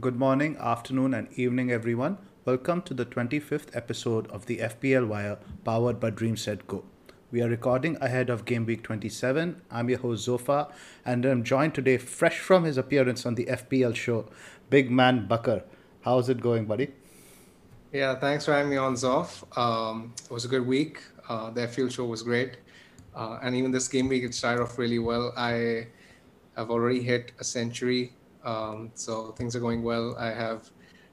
Good morning, afternoon, and evening, everyone. Welcome to the 25th episode of the FPL Wire powered by DreamSetGo. We are recording ahead of Game Week 27. I'm your host Zophar, and I'm joined today, fresh from his appearance on the FPL show, Big Man Bakar. How's it going, buddy? Yeah, thanks for having me on, Zof. Um, it was a good week. Uh, the FPL show was great, uh, and even this game week it started off really well. I have already hit a century um, so things are going well. I have,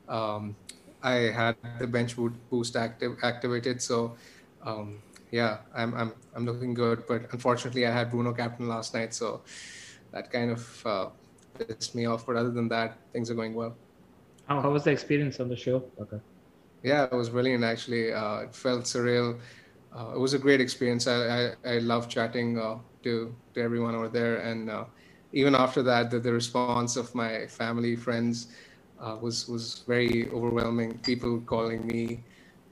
um, I had the bench boost active activated. So um, yeah, I'm, I'm, I'm looking good. But unfortunately, I had Bruno captain last night, so that kind of uh, pissed me off. But other than that, things are going well. How, how was the experience on the show? Okay. Yeah, it was brilliant. Actually, uh, it felt surreal. Uh, it was a great experience. I I, I love chatting uh, to to everyone over there, and uh, even after that, the, the response of my family, friends, uh, was was very overwhelming. People calling me,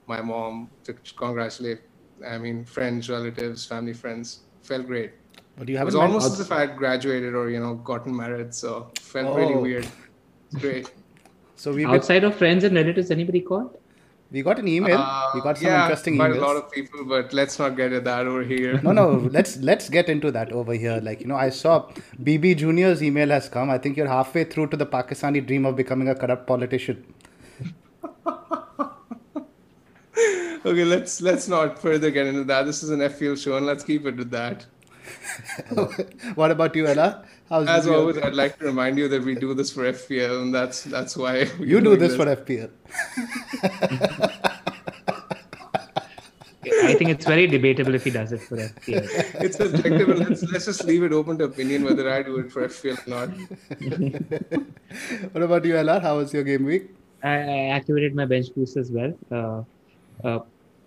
my mom to congratulate. I mean, friends, relatives, family, friends. Felt great. But you have it was almost as if I had graduated or you know gotten married. So felt oh. really weird. It's great. So we outside of friends and relatives, anybody called? We got an email. Uh, we got some yeah, interesting emails. a lot of people, but let's not get into that over here. no, no, let's let's get into that over here. Like you know, I saw BB Junior's email has come. I think you're halfway through to the Pakistani dream of becoming a corrupt politician. okay, let's let's not further get into that. This is an FPL show, and let's keep it to that. what about you, Ella? How's As always, I'd like to remind you that we do this for FPL, and that's that's why you do this, this, for FPL. I think it's very debatable if he does it for FPL. it's subjective. Let's, let's just leave it open to opinion whether I do it for FPL or not. what about you, LR? How was your game week? I, I activated my bench boost as well. Uh, uh,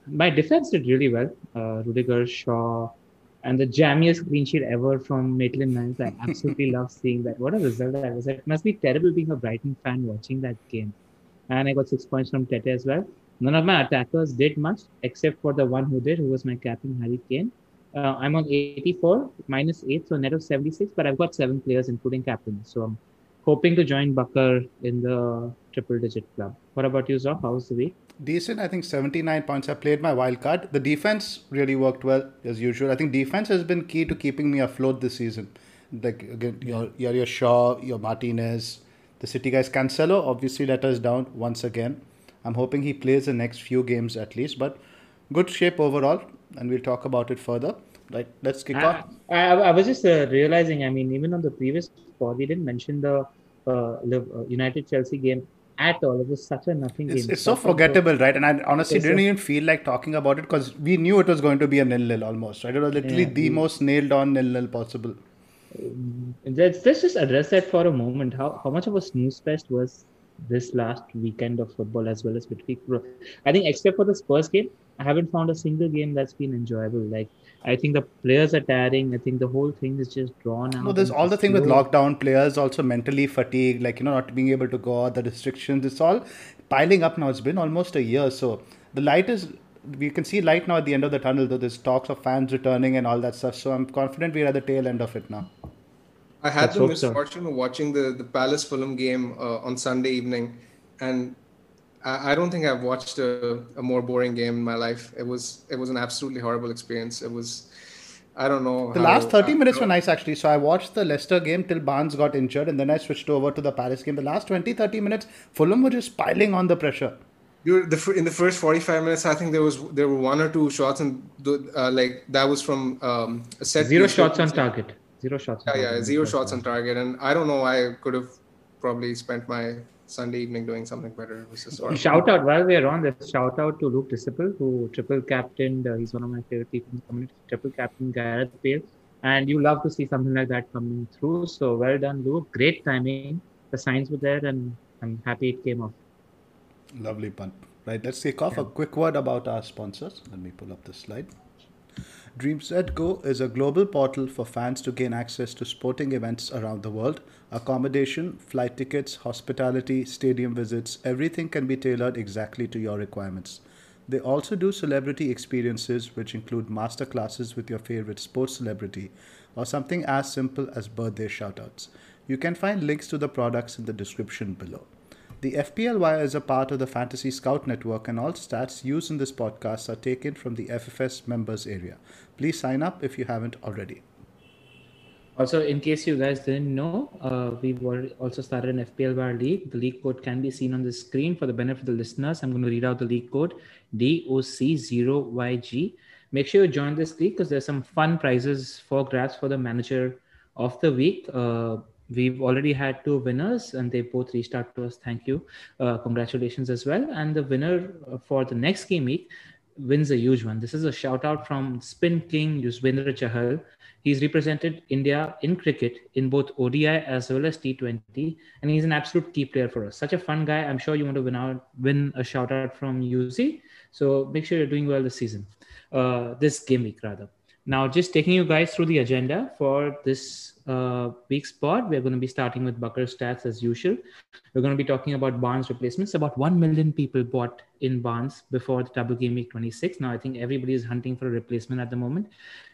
my defense did really well. Uh, Rudiger, Shaw, and the jammiest clean sheet ever from Maitland Niles. I absolutely love seeing that. What a result that was. It must be terrible being a Brighton fan watching that game. And I got six points from Tete as well. None of my attackers did much except for the one who did, who was my captain, Harry Kane. Uh, I'm on 84, minus 8, so net of 76, but I've got seven players, including captain. So I'm hoping to join Bakar in the triple digit club. What about you, Zoff? How was the week? Decent. I think 79 points. I played my wild card. The defense really worked well as usual. I think defense has been key to keeping me afloat this season. Like again, your your, your Shaw, your Martinez, the City guys. Cancelo obviously let us down once again. I'm hoping he plays the next few games at least, but good shape overall, and we'll talk about it further. Right, let's kick I, off. I, I, was just uh, realizing. I mean, even on the previous pod, we didn't mention the uh, uh United Chelsea game at all. It was such a nothing it's, game. It's so forgettable, right? And I honestly didn't even feel like talking about it because we knew it was going to be a nil nil almost, right? It was literally yeah, the most nailed on nil nil possible. Mm, let's, let's just address that for a moment. How how much of a snooze fest was this last weekend of football as well as midweek? I think except for the Spurs game, I haven't found a single game that's been enjoyable. Like I think the players are tiring. I think the whole thing is just drawn out. No, there's all the just thing with lockdown players also mentally fatigued, like you know, not being able to go out, the restrictions. It's all piling up now. It's been almost a year, so the light is. We can see light now at the end of the tunnel, though. There's talks of fans returning and all that stuff. So I'm confident we're at the tail end of it now. I had Let's the hope so. misfortune of watching the, the Palace Fulham game uh, on Sunday evening, and I, I don't think I've watched a, a more boring game in my life. It was it was an absolutely horrible experience. It was, I don't know. The how- last 30 I- minutes were nice actually. So I watched the Leicester game till Barnes got injured and then I switched over to the Palace game. The last 20 30 minutes, Fulham were just piling on the pressure. Dude, the, in the first 45 minutes, I think there was there were one or two shots, and the- uh, like that was from um, a set. Zero piece. shots on target. Zero shots. on Yeah, yeah, target. zero shots on target, and I don't know. I could have probably spent my Sunday evening doing something better. It was just horrible. Shout out while we're on this. Shout out to Luke Disciple, who triple captained. Uh, he's one of my favorite people in the community. Triple captain Gareth Bale, and you love to see something like that coming through. So well done, Luke. Great timing. The signs were there, and I'm happy it came off. Lovely punt. Right, let's take off. A quick word about our sponsors. Let me pull up this slide. DreamSetGo is a global portal for fans to gain access to sporting events around the world. Accommodation, flight tickets, hospitality, stadium visits, everything can be tailored exactly to your requirements. They also do celebrity experiences, which include master classes with your favorite sports celebrity or something as simple as birthday shoutouts. You can find links to the products in the description below. The FPL wire is a part of the Fantasy Scout Network, and all stats used in this podcast are taken from the FFS members area. Please sign up if you haven't already. Also, in case you guys didn't know, uh, we've also started an FPL Bar League. The league code can be seen on the screen for the benefit of the listeners. I'm going to read out the league code DOC0YG. Make sure you join this league because there's some fun prizes for grabs for the manager of the week. Uh, we've already had two winners and they both reached out to us. Thank you. Uh, congratulations as well. And the winner uh, for the next game week wins a huge one. This is a shout out from Spin King Yuzvendra Chahal. He's represented India in cricket in both ODI as well as T20, and he's an absolute key player for us. Such a fun guy. I'm sure you want to win out, win a shout out from UZ. So make sure you're doing well this season, uh, this game week rather. Now, just taking you guys through the agenda for this uh, week's pod, we're going to be starting with Bakar stats as usual. We're going to be talking about Barnes replacements. About 1 million people bought in Barnes before the double game week 26. Now, I think everybody is hunting for a replacement at the moment.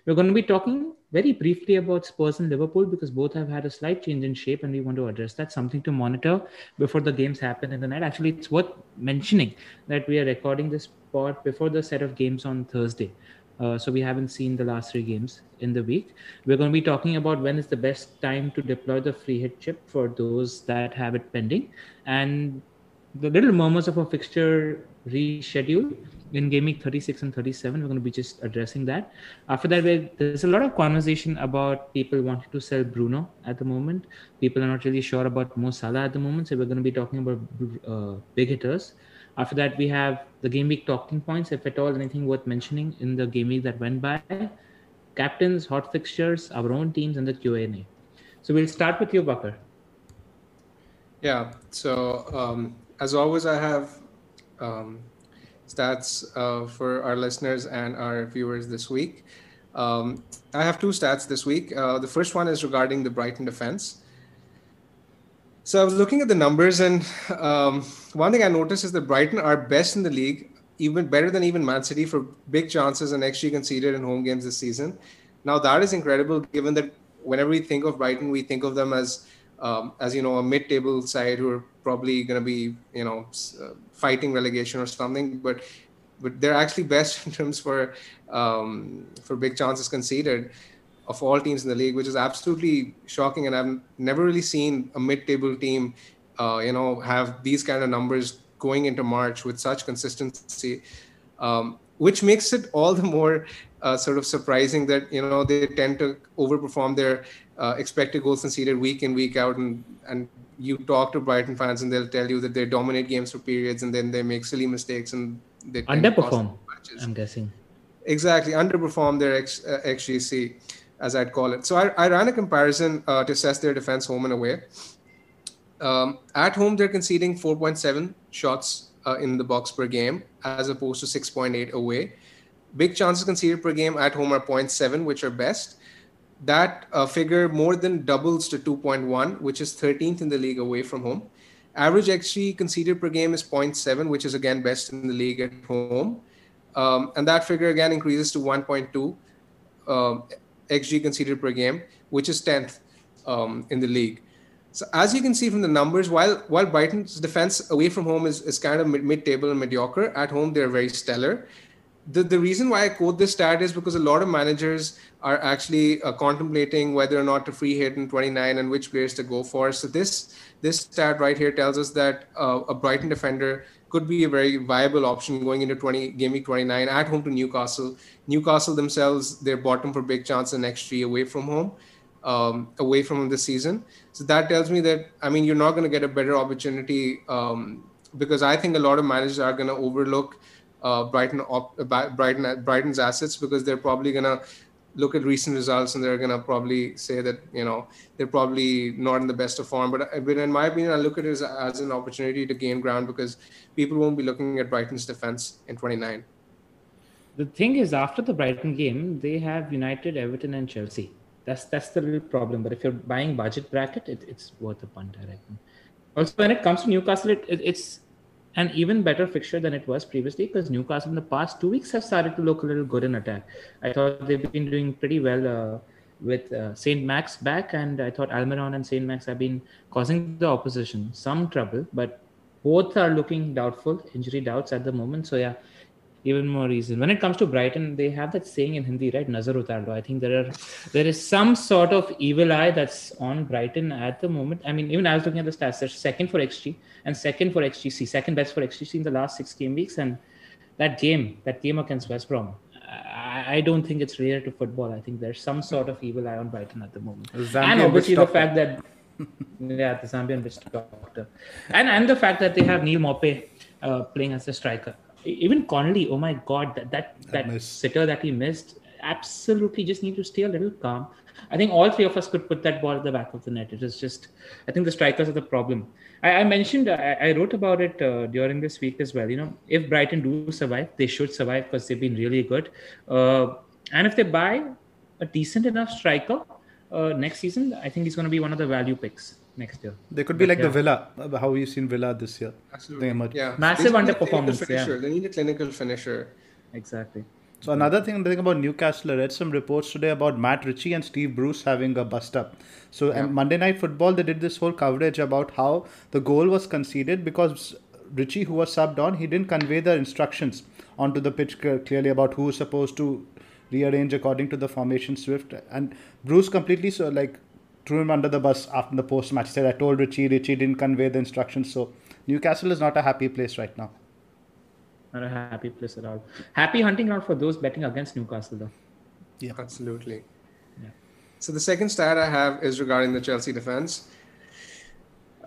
We're going to be talking very briefly about Spurs and Liverpool because both have had a slight change in shape and we want to address that. Something to monitor before the games happen in the night. Actually, it's worth mentioning that we are recording this pod before the set of games on Thursday. Uh, so we haven't seen the last three games in the week. We're going to be talking about when is the best time to deploy the free hit chip for those that have it pending, and the little murmurs of a fixture reschedule in game 36 and 37. We're going to be just addressing that. After that, there's a lot of conversation about people wanting to sell Bruno at the moment. People are not really sure about Mo Salah at the moment, so we're going to be talking about uh, big hitters. After that, we have the game week talking points, if at all anything worth mentioning in the game week that went by, captains, hot fixtures, our own teams, and the Q&A. So we'll start with you, Bakar. Yeah. So um, as always, I have um, stats uh, for our listeners and our viewers this week. Um, I have two stats this week. Uh, the first one is regarding the Brighton defense. So I was looking at the numbers, and um, one thing I noticed is that Brighton are best in the league, even better than even Man City for big chances and XG conceded in home games this season. Now that is incredible, given that whenever we think of Brighton, we think of them as, um, as you know, a mid-table side who are probably going to be, you know, uh, fighting relegation or something. But but they're actually best in terms for um, for big chances conceded of all teams in the league, which is absolutely shocking. And I've never really seen a mid-table team, uh, you know, have these kind of numbers going into March with such consistency, um, which makes it all the more uh, sort of surprising that you know they tend to overperform their uh, expected goals conceded week in week out, and and you talk to Brighton fans and they'll tell you that they dominate games for periods and then they make silly mistakes and they tend to cost Underperform, I'm guessing. exactly underperform their X, uh, xgc as i'd call it so i, I ran a comparison uh, to assess their defense home and away um, at home they're conceding 4.7 shots uh, in the box per game as opposed to 6.8 away Big chances conceded per game at home are 0.7, which are best. That uh, figure more than doubles to 2.1, which is 13th in the league away from home. Average XG conceded per game is 0.7, which is again best in the league at home. Um, and that figure again increases to 1.2 um, XG conceded per game, which is 10th um, in the league. So as you can see from the numbers, while while Brighton's defense away from home is, is kind of mid-table and mediocre, at home they're very stellar. The, the reason why I quote this stat is because a lot of managers are actually uh, contemplating whether or not to free hit in 29 and which players to go for. So this this stat right here tells us that uh, a Brighton defender could be a very viable option going into 20 game week 29 at home to Newcastle. Newcastle themselves, they're bottom for big chance the next three away from home um, away from this season. So that tells me that I mean you're not going to get a better opportunity um, because I think a lot of managers are going to overlook uh, Brighton op- Brighton Brighton's assets because they're probably going to look at recent results and they're going to probably say that you know they're probably not in the best of form. But, uh, but in my opinion, I look at it as, as an opportunity to gain ground because people won't be looking at Brighton's defense in 29. The thing is, after the Brighton game, they have United, Everton, and Chelsea that's that's the little problem. But if you're buying budget bracket, it, it's worth a punt, I reckon. Also, when it comes to Newcastle, it, it, it's an even better fixture than it was previously because Newcastle in the past two weeks have started to look a little good in attack. I thought they've been doing pretty well uh, with uh, Saint Max back, and I thought Almiron and Saint Max have been causing the opposition some trouble, but both are looking doubtful, injury doubts at the moment. So yeah, even more reason. When it comes to Brighton, they have that saying in Hindi, right? Nazar utar I think there are there is some sort of evil eye that's on Brighton at the moment. I mean, even I was looking at the stats. They're second for XG and second for XGC, second best for XGC in the last six game weeks. And that game, that game against West Brom, I, I don't think it's related to football. I think there's some sort of evil eye on Brighton at the moment. Zambian and obviously the fact that yeah, the Zambian witch doctor, and and the fact that they have Neal Maupay uh, playing as a striker even Connolly, oh my god, that that, that, that sitter that he missed, absolutely just need to stay a little calm. I think all three of us could put that ball at the back of the net. It was just, I think the strikers are the problem. I, I mentioned, I, I, wrote about it uh, during this week as well. You know, if Brighton do survive, they should survive because they've been really good. Uh, and if they buy a decent enough striker uh, next season, I think he's going to be one of the value picks next year. They could be like yeah. the Villa, uh, how we've seen Villa this year. Absolutely. Yeah. Massive underperformance. Yeah. They need a clinical finisher. Exactly. So another thing, the thing about Newcastle, I read some reports today about Matt Ritchie and Steve Bruce having a bust up. So yeah. Monday Night Football, they did this whole coverage about how the goal was conceded because Ritchie, who was subbed on, he didn't convey the instructions onto the pitch clearly about who was supposed to rearrange according to the formation Swift. And Bruce completely so like threw him under the bus after the post match. He said, I told Ritchie, Ritchie didn't convey the instructions. So Newcastle is not a happy place right now. Not a happy place at all. Happy hunting ground for those betting against Newcastle, though. Yeah, absolutely. Yeah. So the second stat I have is regarding the Chelsea defense.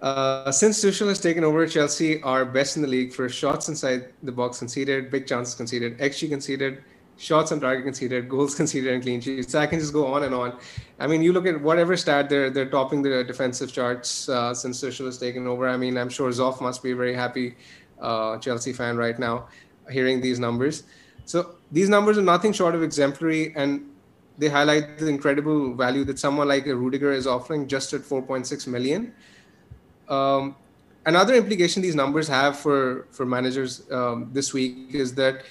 Uh, since Tuchel has taken over, Chelsea are best in the league for shots inside the box conceded, big chances conceded, XG conceded, shots on target conceded, goals conceded, and clean sheets. I can just go on and on. I mean, you look at whatever stat they're they're topping the defensive charts uh, since Tuchel has taken over. I mean, I'm sure Zoff must be a very happy uh, Chelsea fan right now, hearing these numbers. So these numbers are nothing short of exemplary, and they highlight the incredible value that someone like Rudiger is offering just at 4.6 million. Um, another implication these numbers have for for managers um, this week is that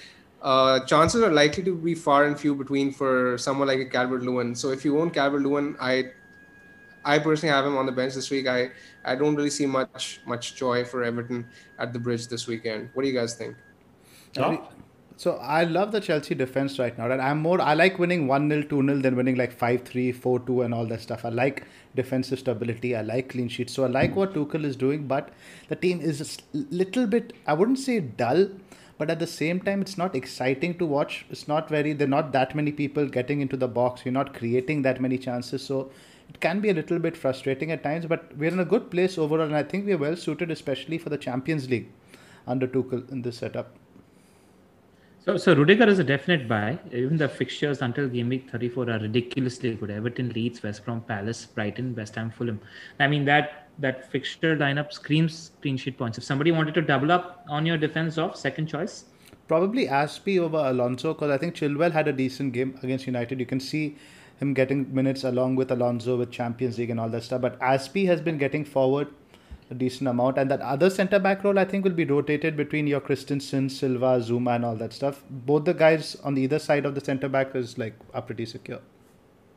uh, chances are likely to be far and few between for someone like a Calvert Lewin. So if you own Calvert Lewin, I I personally have him on the bench this week. I, I don't really see much much joy for Everton at the bridge this weekend. What do you guys think? So I love the Chelsea defense right now. And I'm more I like winning 1-0, 2-0 than winning like 5-3, 4-2 and all that stuff. I like defensive stability. I like clean sheets. So I like what Tuchel is doing, but the team is a little bit I wouldn't say dull, but at the same time it's not exciting to watch it's not very there are not that many people getting into the box you're not creating that many chances so it can be a little bit frustrating at times but we're in a good place overall and i think we're well suited especially for the champions league under Tuchel in this setup so, so Rudiger is a definite buy. Even the fixtures until game week 34 are ridiculously good. Everton, Leeds, West Brom, Palace, Brighton, West Ham, Fulham. I mean that that fixture lineup screams clean sheet points. If somebody wanted to double up on your defense off second choice, probably Azpi over Alonso because I think Chilwell had a decent game against United. You can see him getting minutes along with Alonso with Champions League and all that stuff. But Azpi has been getting forward a decent amount, and that other centre back role I think will be rotated between your Christensen, Silva, Zouma, and all that stuff. Both the guys on the either side of the centre back is like are pretty secure.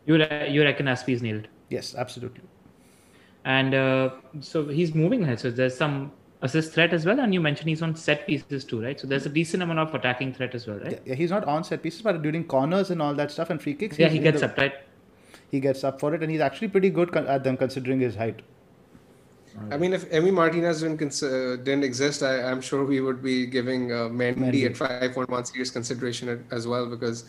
You re- you reckon Azpi is nailed? Yes, absolutely. And uh, so he's moving ahead. So there's some assist threat as well. And you mentioned he's on set pieces too, right? So there's a decent amount of attacking threat as well, right? Yeah, he's not on set pieces, but during corners and all that stuff and free kicks. Yeah, he gets the- up, right? He gets up for it, and he's actually pretty good at them considering his height. I mean, if Emi Martinez didn't, cons- uh, didn't exist, I, I'm sure we would be giving uh, Mendy, Mendy. at 5.1 serious consideration as well because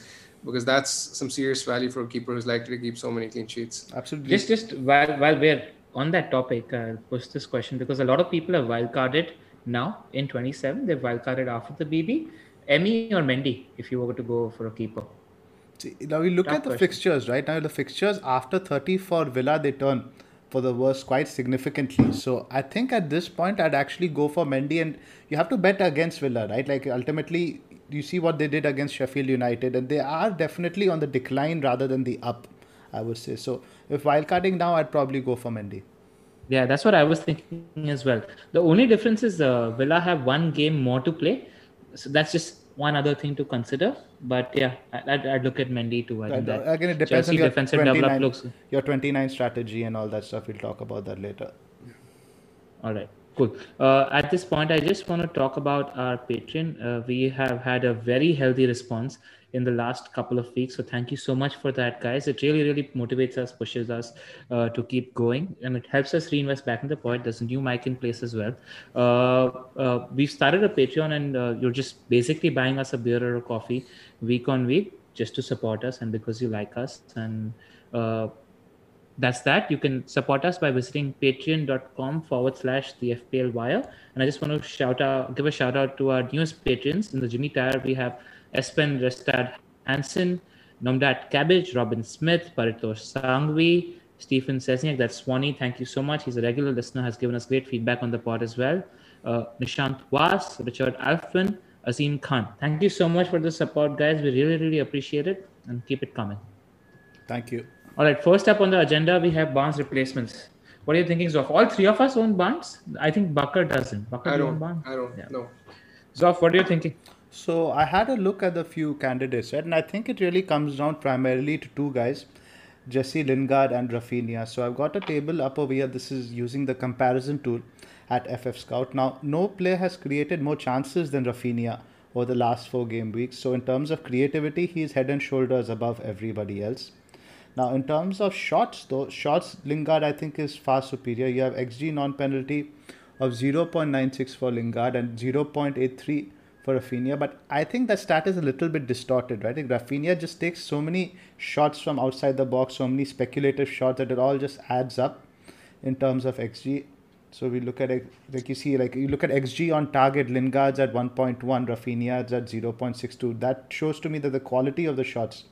because that's some serious value for a keeper who's likely to keep so many clean sheets. Absolutely. Just just while while we're on that topic, I'll push this question because a lot of people have wildcarded now in 27. They've wildcarded after the BB. Emi or Mendy, if you were to go for a keeper. See, now we look Tough at the question. fixtures, right? Now the fixtures after 30 for Villa, they turn for the worst quite significantly. So I think at this point, I'd actually go for Mendy, and you have to bet against Villa, right? Like ultimately, you see what they did against Sheffield United, and they are definitely on the decline rather than the up, I would say. So if wildcarding now, I'd probably go for Mendy. Yeah, that's what I was thinking as well. The only difference is uh, Villa have one game more to play, so that's just one other thing to consider. But yeah, I- I'd, I'd look at Mendy too. I think Right, that Again, it depends Chelsea on your defensive develop 29, looks. your 29 strategy and all that stuff. We'll talk about that later. All right, cool. Uh, at this point, I just want to talk about our Patreon. Uh, we have had a very healthy response in the last couple of weeks. So thank you so much for that, guys. It really, really motivates us, pushes us uh, to keep going, and it helps us reinvest back in the pod. There's a new mic in place as well. Uh, uh, we've started a Patreon, and uh, you're just basically buying us a beer or a coffee week on week just to support us and because you like us and uh, that's that. You can support us by visiting patreon.com forward slash the FPL wire. And I just want to shout out, give a shout out to our newest patrons. In the Jimmy Tire, we have Espen Restad Hansen, Nomdat Cabbage, Robin Smith, Paritosh Sangvi, Stephen Sesniak, that's Swanee. Thank you so much. He's a regular listener, has given us great feedback on the pod as well. Uh, Nishant Was, Richard Alfin, Azim Khan. Thank you so much for the support, guys. We really, really appreciate it and keep it coming. Thank you. All right, first up on the agenda, we have Barnes replacements. What are you thinking, Zoff? All three of us own Barnes? I think Bakar doesn't. Bakar I do you own don't. Barnes? I don't Yeah. know. Zoff, what are you thinking? So I had a look at the few candidates, right? And I think it really comes down primarily to two guys, Jesse Lingard and Rafinha. So I've got a table up over here. This is using the comparison tool at FF Scout. Now, no player has created more chances than Rafinha over the last four game weeks. So in terms of creativity, he's head and shoulders above everybody else. Now, in terms of shots, though, shots Lingard I think is far superior. You have XG non-penalty of 0.96 for Lingard and 0.83 for Rafinha. But I think that stat is a little bit distorted, right? Rafinha just takes so many shots from outside the box, so many speculative shots that it all just adds up in terms of XG. So we look at it, like you see, like you look at XG on target, Lingard's at 1.1, Rafinha's at 0.62. That shows to me that the quality of the shots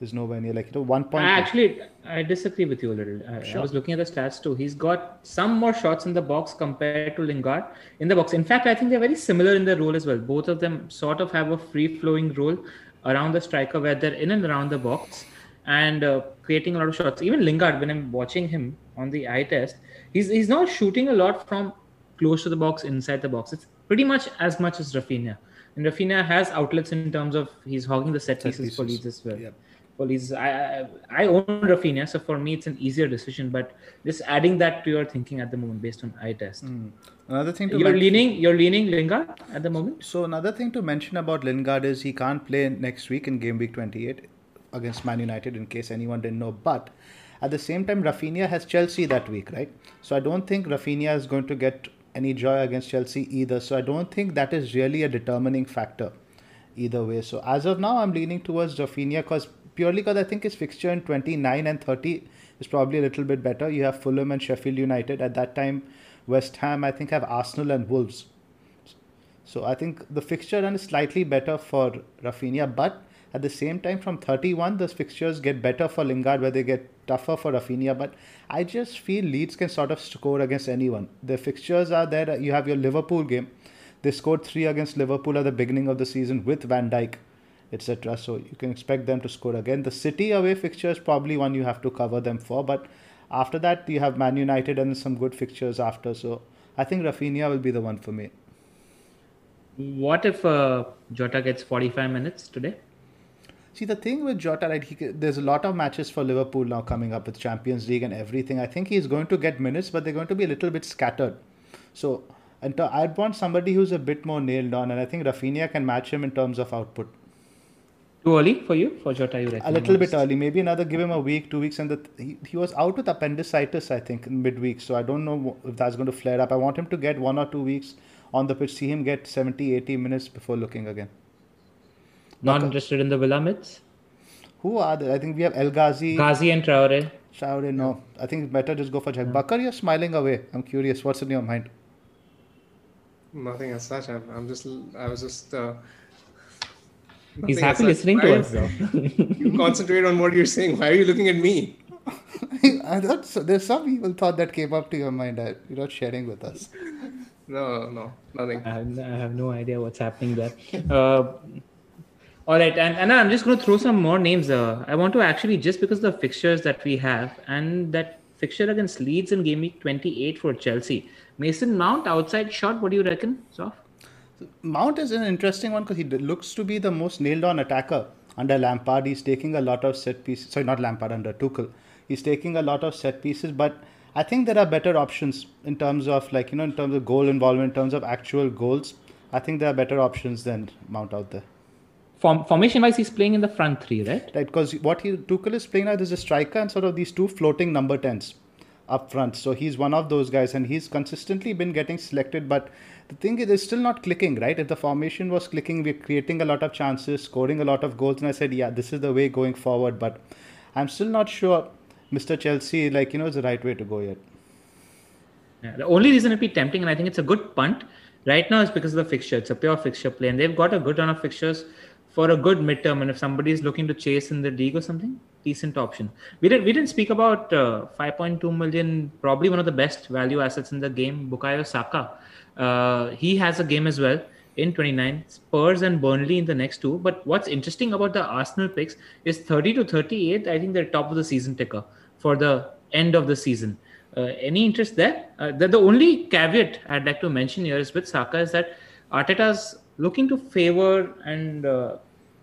is nowhere near like you know 1. I actually, I disagree with you a little. I, I was looking at the stats too. He's got some more shots in the box compared to Lingard in the box. In fact, I think they're very similar in their role as well. Both of them sort of have a free flowing role around the striker where they're in and around the box and uh, creating a lot of shots. Even Lingard, when I'm watching him on the eye test, he's, he's not shooting a lot from close to the box, inside the box. It's pretty much as much as Rafinha. And Rafinha has outlets in terms of he's hogging the set, Set pieces, for pieces. Leeds as well. Yep. For Leeds, I, I own Rafinha, so for me it's an easier decision. But just adding that to your thinking at the moment based on eye test, hmm. Another thing to you're mention- leaning you're leaning Lingard at the moment. So another thing to mention about Lingard is he can't play next week in game week 28 against Man United in case anyone didn't know. But at the same time, Rafinha has Chelsea that week, right? So I don't think Rafinha is going to get any joy against Chelsea either. So I don't think that is really a determining factor either way. So as of now, I'm leaning towards Rafinha because purely because I think his fixture in 29 and 30 is probably a little bit better. You have Fulham and Sheffield United at that time. West Ham, I think, have Arsenal and Wolves. So I think the fixture run is slightly better for Rafinha, but at the same time, from 31, the fixtures get better for Lingard, where they get tougher for Rafinha. But I just feel Leeds can sort of score against anyone. The fixtures are there. You have your Liverpool game. They scored three against Liverpool at the beginning of the season with Van Dijk, etc. So you can expect them to score again. The City away fixture is probably one you have to cover them for, but after that you have Man United and some good fixtures after. So I think Rafinha will be the one for me. What if uh, Jota gets 45 minutes today? See, the thing with Jota, right, he, there's a lot of matches for Liverpool now coming up with Champions League and everything. I think he's going to get minutes, but they're going to be a little bit scattered. So and I'd want somebody who's a bit more nailed on, and I think Rafinha can match him in terms of output. Too early for you, for Jota, you A little bit early, maybe another, give him a week, two weeks, and the, he, he was out with appendicitis, I think, in midweek. So I don't know if that's going to flare up. I want him to get one or two weeks on the pitch, see him get 70, 80 minutes before looking again. Not interested in the Villa mids? Who are they? I think we have El Ghazi. Ghazi and Traore. Traore, no. I think it's better just go for Jack. Yeah. Bakar, you're smiling away. I'm curious. What's in your mind? Nothing as such. I'm, I'm just, I was just. Uh, He's happy listening to us, though. you concentrate on what you're saying. Why are you looking at me? I thought so. There's some evil thought that came up to your mind that you're not sharing with us. No, no, nothing. I have, I have no idea what's happening there. Uh, all right, and, and I'm just going to throw some more names. Uh, I want to actually, just because the fixtures that we have and that fixture against Leeds in game week 28 for Chelsea, Mason Mount outside shot. What do you reckon, Sof? Mount is an interesting one because he looks to be the most nailed on attacker under Lampard. He's taking a lot of set pieces. Sorry, not Lampard, under Tuchel. He's taking a lot of set pieces, but I think there are better options in terms of like you know in terms of goal involvement, in terms of actual goals. I think there are better options than Mount out there. Form, formation wise, he's playing in the front three, right? Right, because what he Tuchel is playing now is a striker and sort of these two floating number tens up front. So he's one of those guys, and he's consistently been getting selected. But the thing is, it's still not clicking, right? If the formation was clicking, we're creating a lot of chances, scoring a lot of goals, and I said, yeah, this is the way going forward. But I'm still not sure, Mr. Chelsea, like you know, is the right way to go yet. Yeah, the only reason it'd be tempting, and I think it's a good punt right now, is because of the fixture. It's a pure fixture play, and they've got a good run of fixtures for a good midterm. And if somebody is looking to chase in the league or something, decent option. We didn't we didn't speak about uh, 5.2 million, probably one of the best value assets in the game, Bukayo Saka. Uh, he has a game as well in 29. Spurs and Burnley in the next two. But what's interesting about the Arsenal picks is 30 to 38. I think they're top of the season ticker for the end of the season. Uh, any interest there? Uh, the, the only caveat I'd like to mention here is with Saka is that Arteta's looking to favor and uh,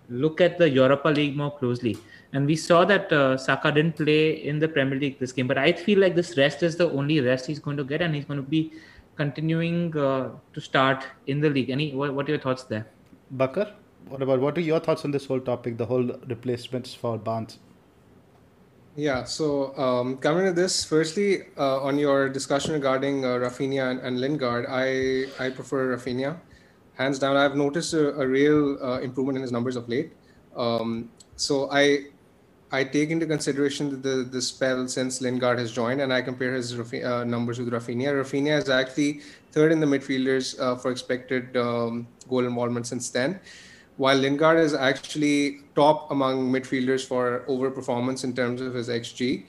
look at the Europa League more closely. And we saw that uh, Saka didn't play in the Premier League this game, but I feel like this rest is the only rest he's going to get, and he's going to be continuing uh, to start in the league. Any what, what are your thoughts there? Bakar, what about what are your thoughts on this whole topic, the whole replacements for Barnes? Yeah, so um, coming to this, firstly, uh, on your discussion regarding uh, Rafinha and, and Lingard, I, I prefer Rafinha hands down. I've noticed a, a real uh, improvement in his numbers of late. Um, so I I take into consideration the the spell since Lingard has joined, and I compare his uh, numbers with Rafinha. Rafinha is actually third in the midfielders uh, for expected um, goal involvement since then, while Lingard is actually top among midfielders for overperformance in terms of his xG.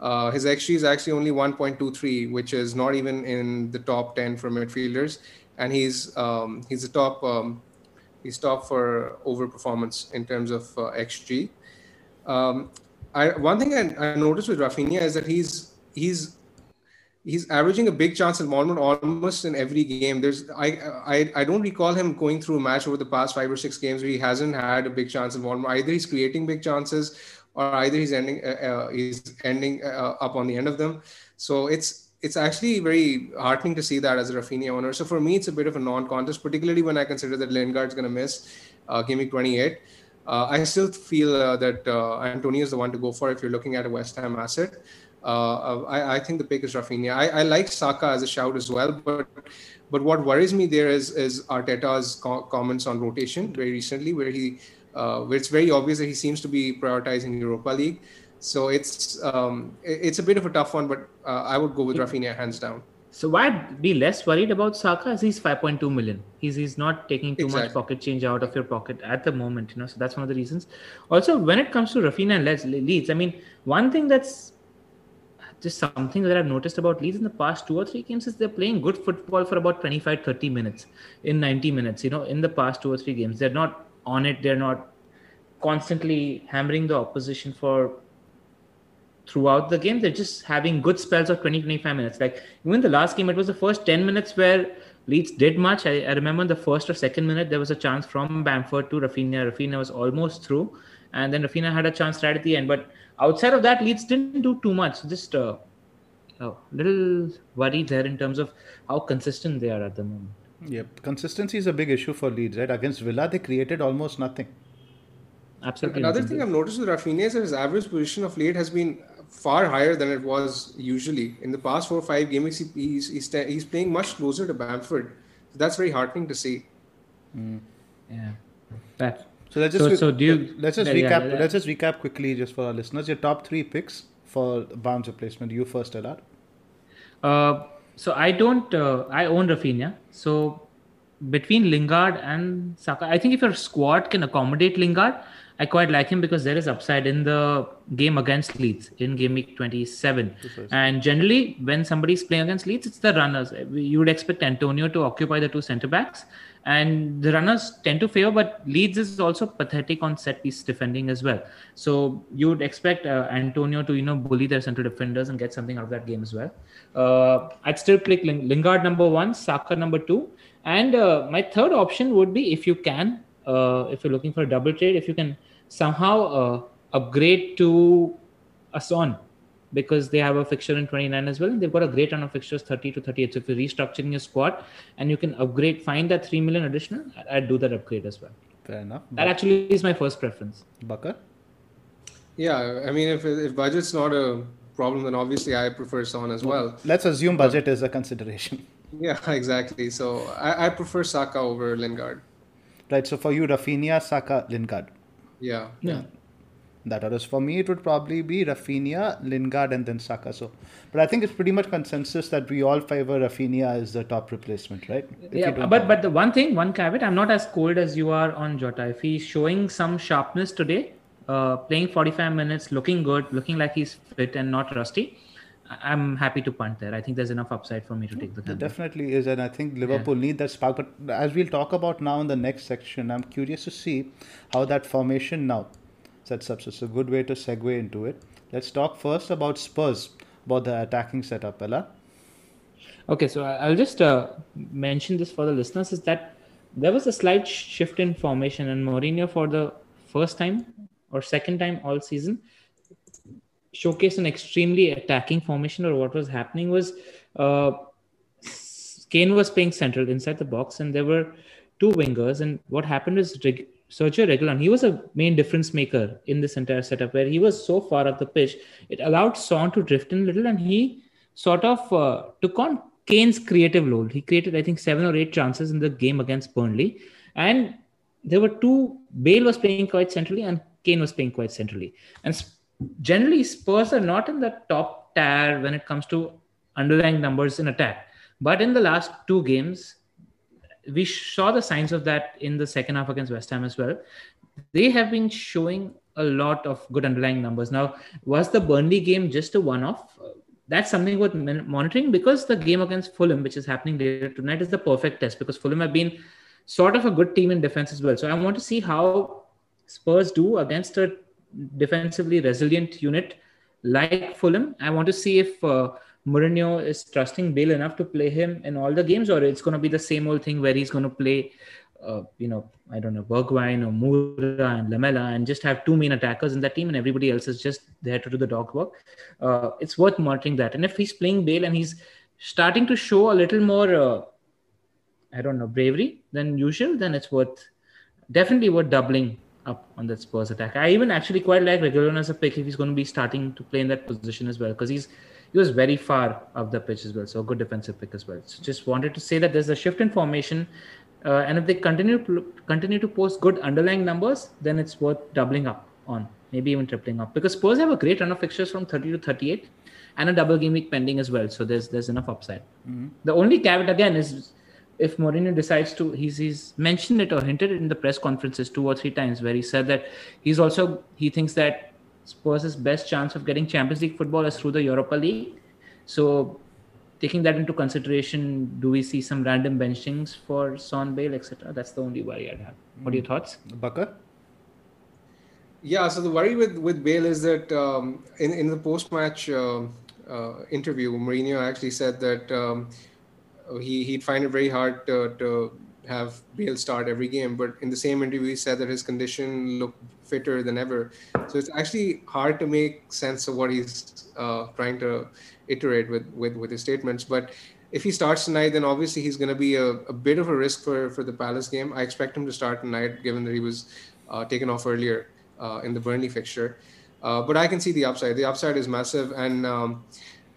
Uh, his xG is actually only 1.23, which is not even in the top 10 for midfielders and he's um, he's the top um, he's top for overperformance in terms of uh, xG. Um, I, one thing I, I, noticed with Rafinha is that he's he's he's averaging a big chance involvement almost in every game. There's I, I I don't recall him going through a match over the past five or six games where he hasn't had a big chance involvement. Either he's creating big chances, or either he's ending uh, uh, he's ending uh, up on the end of them. So it's it's actually very heartening to see that as a Rafinha owner. So for me, it's a bit of a non-contest, particularly when I consider that Lingard's going to miss uh, game week 28. Uh, I still feel uh, that uh, Antonio is the one to go for if you're looking at a West Ham asset. Uh, I, I, think the pick is Rafinha. I, I, like Saka as a shout as well, but but what worries me there is is Arteta's co- comments on rotation very recently, where he uh, where it's very obvious that he seems to be prioritizing Europa League. So it's um, it's a bit of a tough one, but uh, I would go with Rafinha hands down. So why be less worried about Saka as he's 5.2 million. He's he's not taking too exactly. much pocket change out of your pocket at the moment, you know. So that's one of the reasons. Also, when it comes to Rafinha and Leeds, I mean, one thing that's just something that I've noticed about Leeds in the past two or three games is they're playing good football for about 25, 30 minutes in 90 minutes. You know, in the past two or three games, they're not on it. They're not constantly hammering the opposition for throughout the game. They're just having good spells of 20, 25 minutes. Like even the last game, it was the first 10 minutes where Leeds did much. I, I remember in the first or second minute, there was a chance from Bamford to Rafinha. Rafinha was almost through. And then Rafinha had a chance right at the end. But outside of that, Leeds didn't do too much. Just uh, a little worried there in terms of how consistent they are at the moment. Yep, consistency is a big issue for Leeds, right? Against Villa, they created almost nothing. Absolutely. Another thing I've noticed with Rafinha is that his average position of late has been far higher than it was usually. In the past four or five games, he, he's, he's, he's playing much closer to Bamford. So that's very heartening to see. Yeah. That. So let's just So- so do you- let's just yeah, yeah, recap. yeah. Let's just recap quickly, just for our listeners. Your top three picks for Barnes replacement. You first, Elad. Uh, so I don't. Uh, I own Rafinha. So between Lingard and Saka, I think if your squad can accommodate Lingard, I quite like him because there is upside in the game against Leeds in game week 27. And generally, when somebody's playing against Leeds, it's the runners. You would expect Antonio to occupy the two centre backs, and the runners tend to favor. But Leeds is also pathetic on set piece defending as well. So you would expect uh, Antonio to you know bully their central defenders and get something out of that game as well. Uh, I'd still pick Ling- Lingard number one, Saka number two, and uh, my third option would be if you can, uh, if you're looking for a double trade, if you can somehow uh, upgrade to a Son because they have a fixture in 29 as well and they've got a great run of fixtures 30 to 38 so if you're restructuring your squad and you can upgrade find that 3 million additional I- i'd do that upgrade as well Fair enough. that actually is my first preference Bakar. Yeah, I mean, if, if budget's not a problem, then obviously I prefer Son as well. Let's assume budget is a consideration. Yeah, exactly. So I, I prefer Saka over Lingard. Right. So for you, Rafinha, Saka, Lingard. Yeah. yeah That others for me. It would probably be Rafinha, Lingard, and then Saka. So, but I think it's pretty much consensus that we all favor Rafinha as the top replacement, right? If yeah you but have- but the one thing one caveat i'm not as cold as you are on jota if he's showing some sharpness today uh, playing 45 minutes looking good looking like he's fit and not rusty I- i'm happy to punt there i think there's enough upside for me to take the gamble. definitely is, and I think Liverpool need that spark. But as we'll talk about now in the next section, I'm curious to see how that formation now sets up. So it's a good way to segue into it. Let's talk first about Spurs, about the attacking setup, Ella. Okay, so I- I'll just uh, mention this for the listeners: is that there was a slight shift in formation, and Mourinho, for the first time or second time all season, showcased an extremely attacking formation. Or what was happening was, uh, Kane was playing central inside the box, and there were two wingers. And what happened is Reg- Sergio Reguilon, he was a main difference maker in this entire setup, where he was so far up the pitch, it allowed Son to drift in a little, and he sort of uh, took on Kane's creative role. He created, I think, seven or eight chances in the game against Burnley, and there were two. Bale was playing quite centrally, and Kane was playing quite centrally. And s- generally, Spurs are not in the top tier when it comes to underlying numbers in attack. But in the last two games, we saw the signs of that in the second half against West Ham as well. They have been showing a lot of good underlying numbers. Now, was the Burnley game just a one off? That's something worth monitoring because the game against Fulham, which is happening later tonight, is the perfect test because Fulham have been sort of a good team in defense as well. So I want to see how Spurs do against a defensively resilient unit like Fulham. I want to see if uh, Mourinho is trusting Bale enough to play him in all the games, or it's going to be the same old thing where he's going to play, uh, you know, I don't know, Bergwijn or Moura and Lamela, and just have two main attackers in that team, and everybody else is just there to do the dog work. Uh, it's worth monitoring that. And if he's playing Bale and he's starting to show a little more, uh, I don't know, bravery than usual, then it's worth definitely worth doubling up on that Spurs attack. I even actually quite like Reguilon as a pick if he's going to be starting to play in that position as well because he's he was very far up the pitch as well, so a good defensive pick as well. So just wanted to say that there's a shift in formation, uh, and if they continue to continue to post good underlying numbers, then it's worth doubling up on, maybe even tripling up because Spurs have a great run of fixtures from 30 to 38, and a double game week pending as well. So there's there's enough upside. The only caveat again is if Mourinho decides to, he's, he's mentioned it or hinted it in the press conferences two or three times where he said that he's also, he thinks that Spurs' best chance of getting Champions League football is through the Europa League. So, taking that into consideration, do we see some random benchings for Son, Bale, etc.? That's the only worry I'd have. What are your thoughts? Bakar? Yeah, so the worry with, with Bale is that um, in, in the post match uh, uh, interview, Mourinho actually said that um, he, he'd find it very hard to, to have Bale start every game. But in the same interview, he said that his condition looked fitter than ever. So it's actually hard to make sense of what he's uh, trying to iterate with, with, with his statements. But if he starts tonight, then obviously he's going to be a, a, bit of a risk for, for the Palace game. I expect him to start tonight, given that he was uh, taken off earlier uh, in the Burnley fixture. Uh, but I can see the upside. The upside is massive, and um,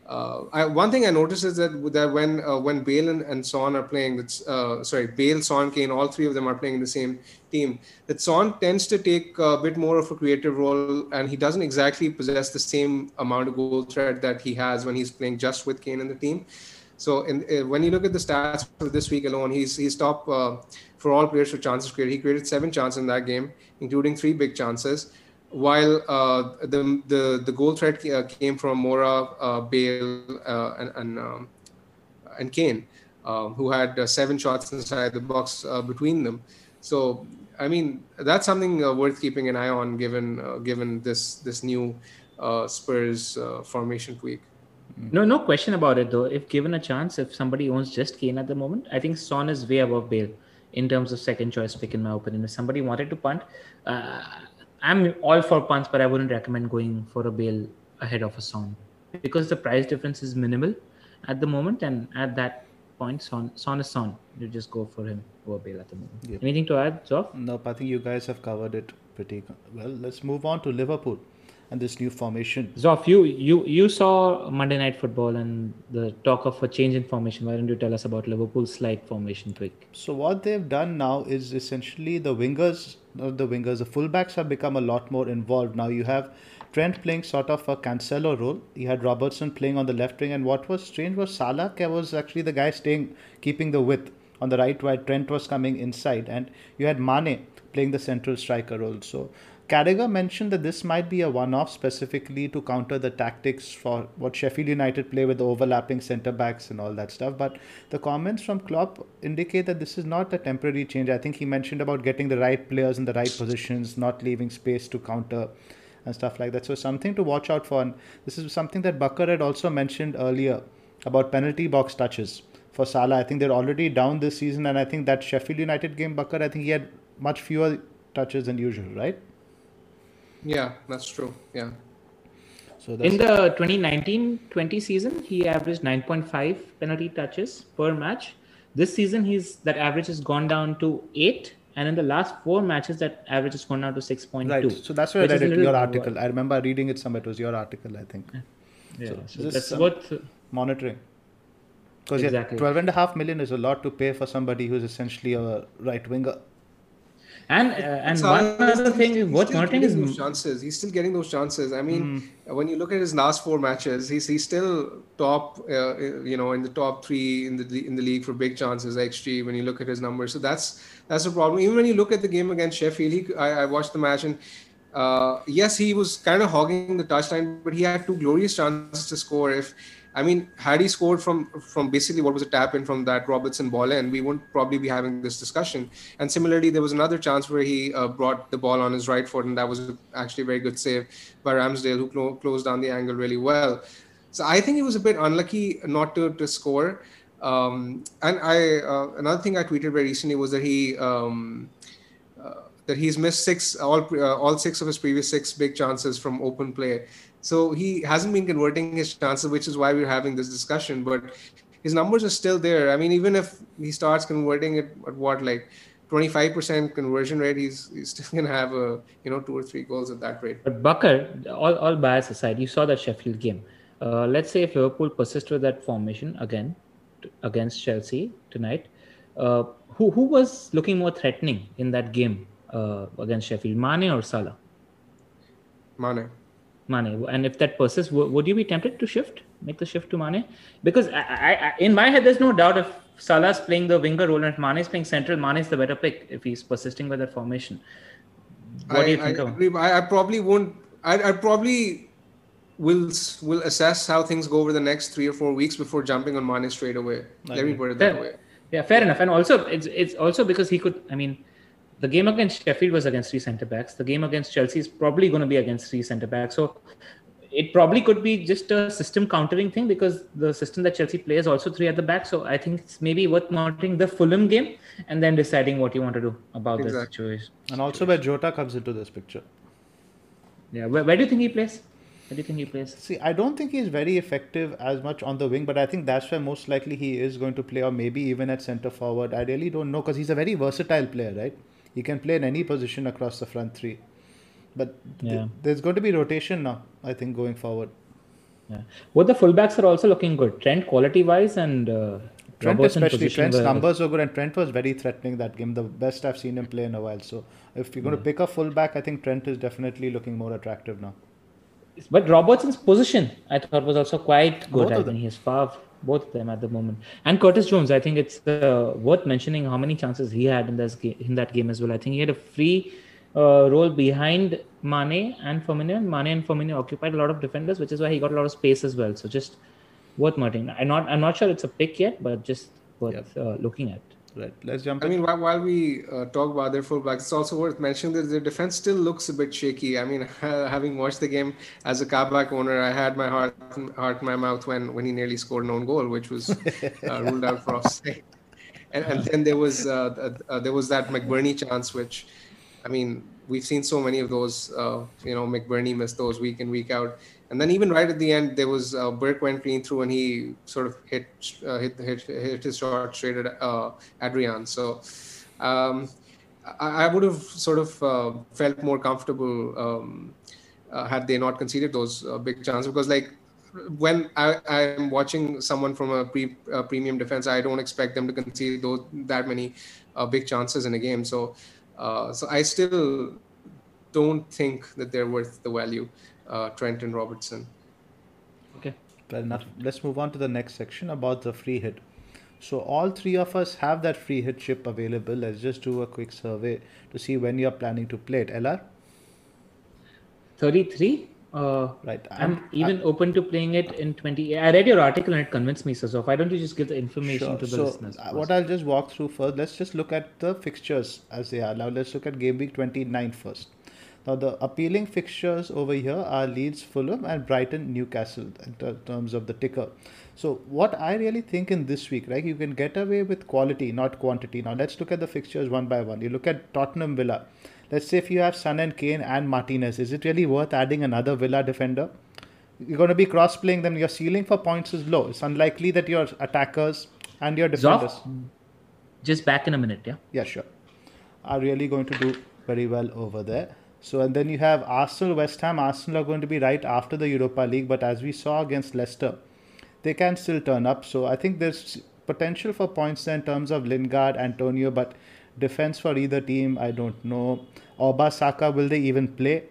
uh, I, one thing I noticed is that that when uh, when Bale and, and Son are playing, that's uh, sorry, Bale, Son, Kane, all three of them are playing in the same team. That Son tends to take a bit more of a creative role, and he doesn't exactly possess the same amount of goal threat that he has when he's playing just with Kane in the team. So in, uh, when you look at the stats for this week alone, he's he's top uh, for all players for chances created. He created seven chances in that game, including three big chances. While uh, the, the the goal threat uh, came from Moura, uh, Bale, uh, and and, um, and Kane, who had seven shots inside the box between them. So I mean that's something worth keeping an eye on, given given this this new Spurs formation tweak. No, no question about it though. If given a chance, if somebody owns just Kane at the moment, I think Son is way above Bale in terms of second choice pick, in my opinion. If somebody wanted to punt, uh, I'm all for punts, but I wouldn't recommend going for a Bale ahead of a Son because the price difference is minimal at the moment, and at that point, Son, Son is Son. You just go for him over Bale at the moment. Yep. Anything to add, Zoff? Nope. I think you guys have covered it pretty well. Let's move on to Liverpool and this new formation. Zoff, you you you saw Monday Night Football and the talk of a change in formation. Why don't you tell us about Liverpool's slight formation tweak? So what they've done now is essentially the wingers, not the wingers, the fullbacks have become a lot more involved. Now you have Trent playing sort of a Cancelo role. You had Robertson playing on the left wing, and what was strange was Salah was actually the guy staying, keeping the width on the right, while Trent was coming inside, and you had Mane playing the central striker role. So Carragher mentioned that this might be a one off specifically to counter the tactics for what Sheffield United play with the overlapping centre backs and all that stuff. But the comments from Klopp indicate that this is not a temporary change. I think he mentioned about getting the right players in the right positions, not leaving space to counter and stuff like that. So, something to watch out for. And this is something that Bakar had also mentioned earlier about penalty box touches for Salah. I think they're already down this season, and I think that Sheffield United game, Bakar, I think he had much fewer touches than usual, right? Yeah, that's true. Yeah. So in the 2019-20 season, he averaged 9.5 penalty touches per match. This season, he's that average has gone down to eight, and in the last four matches, that average has gone down to 6.2. Right. So that's where I read it, your article. I remember reading it somewhere. It was your article, I think. Yeah. So, so that's what monitoring. Because exactly. yeah, 12 and a half million is a lot to pay for somebody who's essentially a right winger. And uh, and one other thing is what Martin is those chances. He's still getting those chances. I mean, mm. when you look at his last four matches, he's he's still top. Uh, you know, in the top three in the in the league for big chances xG. When you look at his numbers, so that's that's a problem. Even when you look at the game against Sheffield, he, I, I watched the match and. Uh, yes, he was kind of hogging the touchline, but he had two glorious chances to score. If I mean, had he scored from from basically what was a tap in from that Robertson ball in, we wouldn't probably be having this discussion. And similarly, there was another chance where he uh, brought the ball on his right foot, and that was actually a very good save by Ramsdale, who clo- closed down the angle really well. So I think he was a bit unlucky not to, to score. Um, and I uh, another thing I tweeted very recently was that he um, uh, that he's missed six all uh, all six of his previous six big chances from open play. So he hasn't been converting his chances, which is why we're having this discussion. But his numbers are still there. I mean, even if he starts converting it at what like 25% conversion rate, he's, he's still going to have a you know two or three goals at that rate. But Bakar, all, all bias aside, you saw that Sheffield game. Uh, let's say if Liverpool persist with that formation again t- against Chelsea tonight, uh, who who was looking more threatening in that game uh, against Sheffield, Mane or Salah? Mane. Mane. And if that persists, w- would you be tempted to shift, make the shift to Mane? Because I, I, I, in my head, there's no doubt if Salah's playing the winger role and Mane is playing central, Mane is the better pick if he's persisting with that formation. What do you think I, of? I, I probably won't. I'd, I'd probably will will assess how things go over the next three or four weeks before jumping on Mane straight away. Let me put it that Fair. way. Yeah, fair enough. And also, it's it's also because he could. I mean, the game against Sheffield was against three centre backs. The game against Chelsea is probably going to be against three centre backs. So it probably could be just a system countering thing because the system that Chelsea plays also three at the back. So I think it's maybe worth monitoring the Fulham game and then deciding what you want to do about this Exactly. situation. And also where Jota comes into this picture. Yeah, where, where do you think he plays? Where do you think he plays? See, I don't think he's very effective as much on the wing, but I think that's where most likely he is going to play, or maybe even at centre forward. I really don't know because he's a very versatile player, right? He can play in any position across the front three. But th- there's going to be rotation now, I think, going forward. Yeah. Both the fullbacks are also looking good. Trent quality wise and uh, Trent, Robertson especially, Trent's were- numbers were good, and Trent was very threatening that game. The best I've seen him play in a while. So if you're going to pick a fullback, I think Trent is definitely looking more attractive now. But Robertson's position, I thought, was also quite good. I think he's far both of them at the moment. And Curtis Jones, I think it's uh, worth mentioning how many chances he had in this game, in that game as well. I think he had a free uh, role behind Mane and Firmino. and Mane and Firmino occupied a lot of defenders, which is why he got a lot of space as well. So just worth noting. I'm not, I'm not sure it's a pick yet, but just worth uh, looking at. Right. Let's jump. I in. mean, while, while we uh, talk about their fullbacks, it's also worth mentioning that their defense still looks a bit shaky. I mean, having watched the game as a Kabak owner, I had my heart heart in my mouth when, when he nearly scored an own goal, which was uh, ruled out for offside. And, and then there was uh, uh, there was that McBurnie chance, which, I mean, we've seen so many of those. Uh, you know, McBurnie missed those week in week out. And then even right at the end, there was uh, Burke went clean through and he sort of hit uh, hit, hit hit his shot straight at uh, Adrian. So um, I, I would have sort of uh, felt more comfortable um, uh, had they not conceded those uh, big chances because like when I, I'm watching someone from a pre, uh, premium defense, I don't expect them to concede those that many uh, big chances in a game. So uh, so I still don't think that they're worth the value. Uh, Trent and Robertson. Okay. Fair enough. Let's move on to the next section about the free hit. So all three of us have that free hit chip available. Let's just do a quick survey to see when you're planning to play it. LR? 33. Uh, Right. I'm I'm- even open to playing it in 20. I read your article and it convinced me. So, so why don't you just give the information Sure. to the So listeners? uh, first? what I'll just walk through first, let's just look at the fixtures as they are. Now let's look at game week 29 first. Now the appealing fixtures over here are Leeds, Fulham, and Brighton, Newcastle in ter- terms of the ticker. So what I really think in this week, right, you can get away with quality, not quantity. Now let's look at the fixtures one by one. You look at Tottenham Villa. Let's say if you have Son and Kane and Martinez, is it really worth adding another Villa defender? You're going to be cross playing them. Your ceiling for points is low. It's unlikely that your attackers and your defenders. Zoff, just back in a minute, yeah. Yeah, sure. Are really going to do very well over there. So, and then you have Arsenal, West Ham. Arsenal are going to be right after the Europa League, but as we saw against Leicester, they can still turn up. So, I think there's potential for points there in terms of Lingard, Antonio, but defense for either team, I don't know. Auba Saka, will they even play?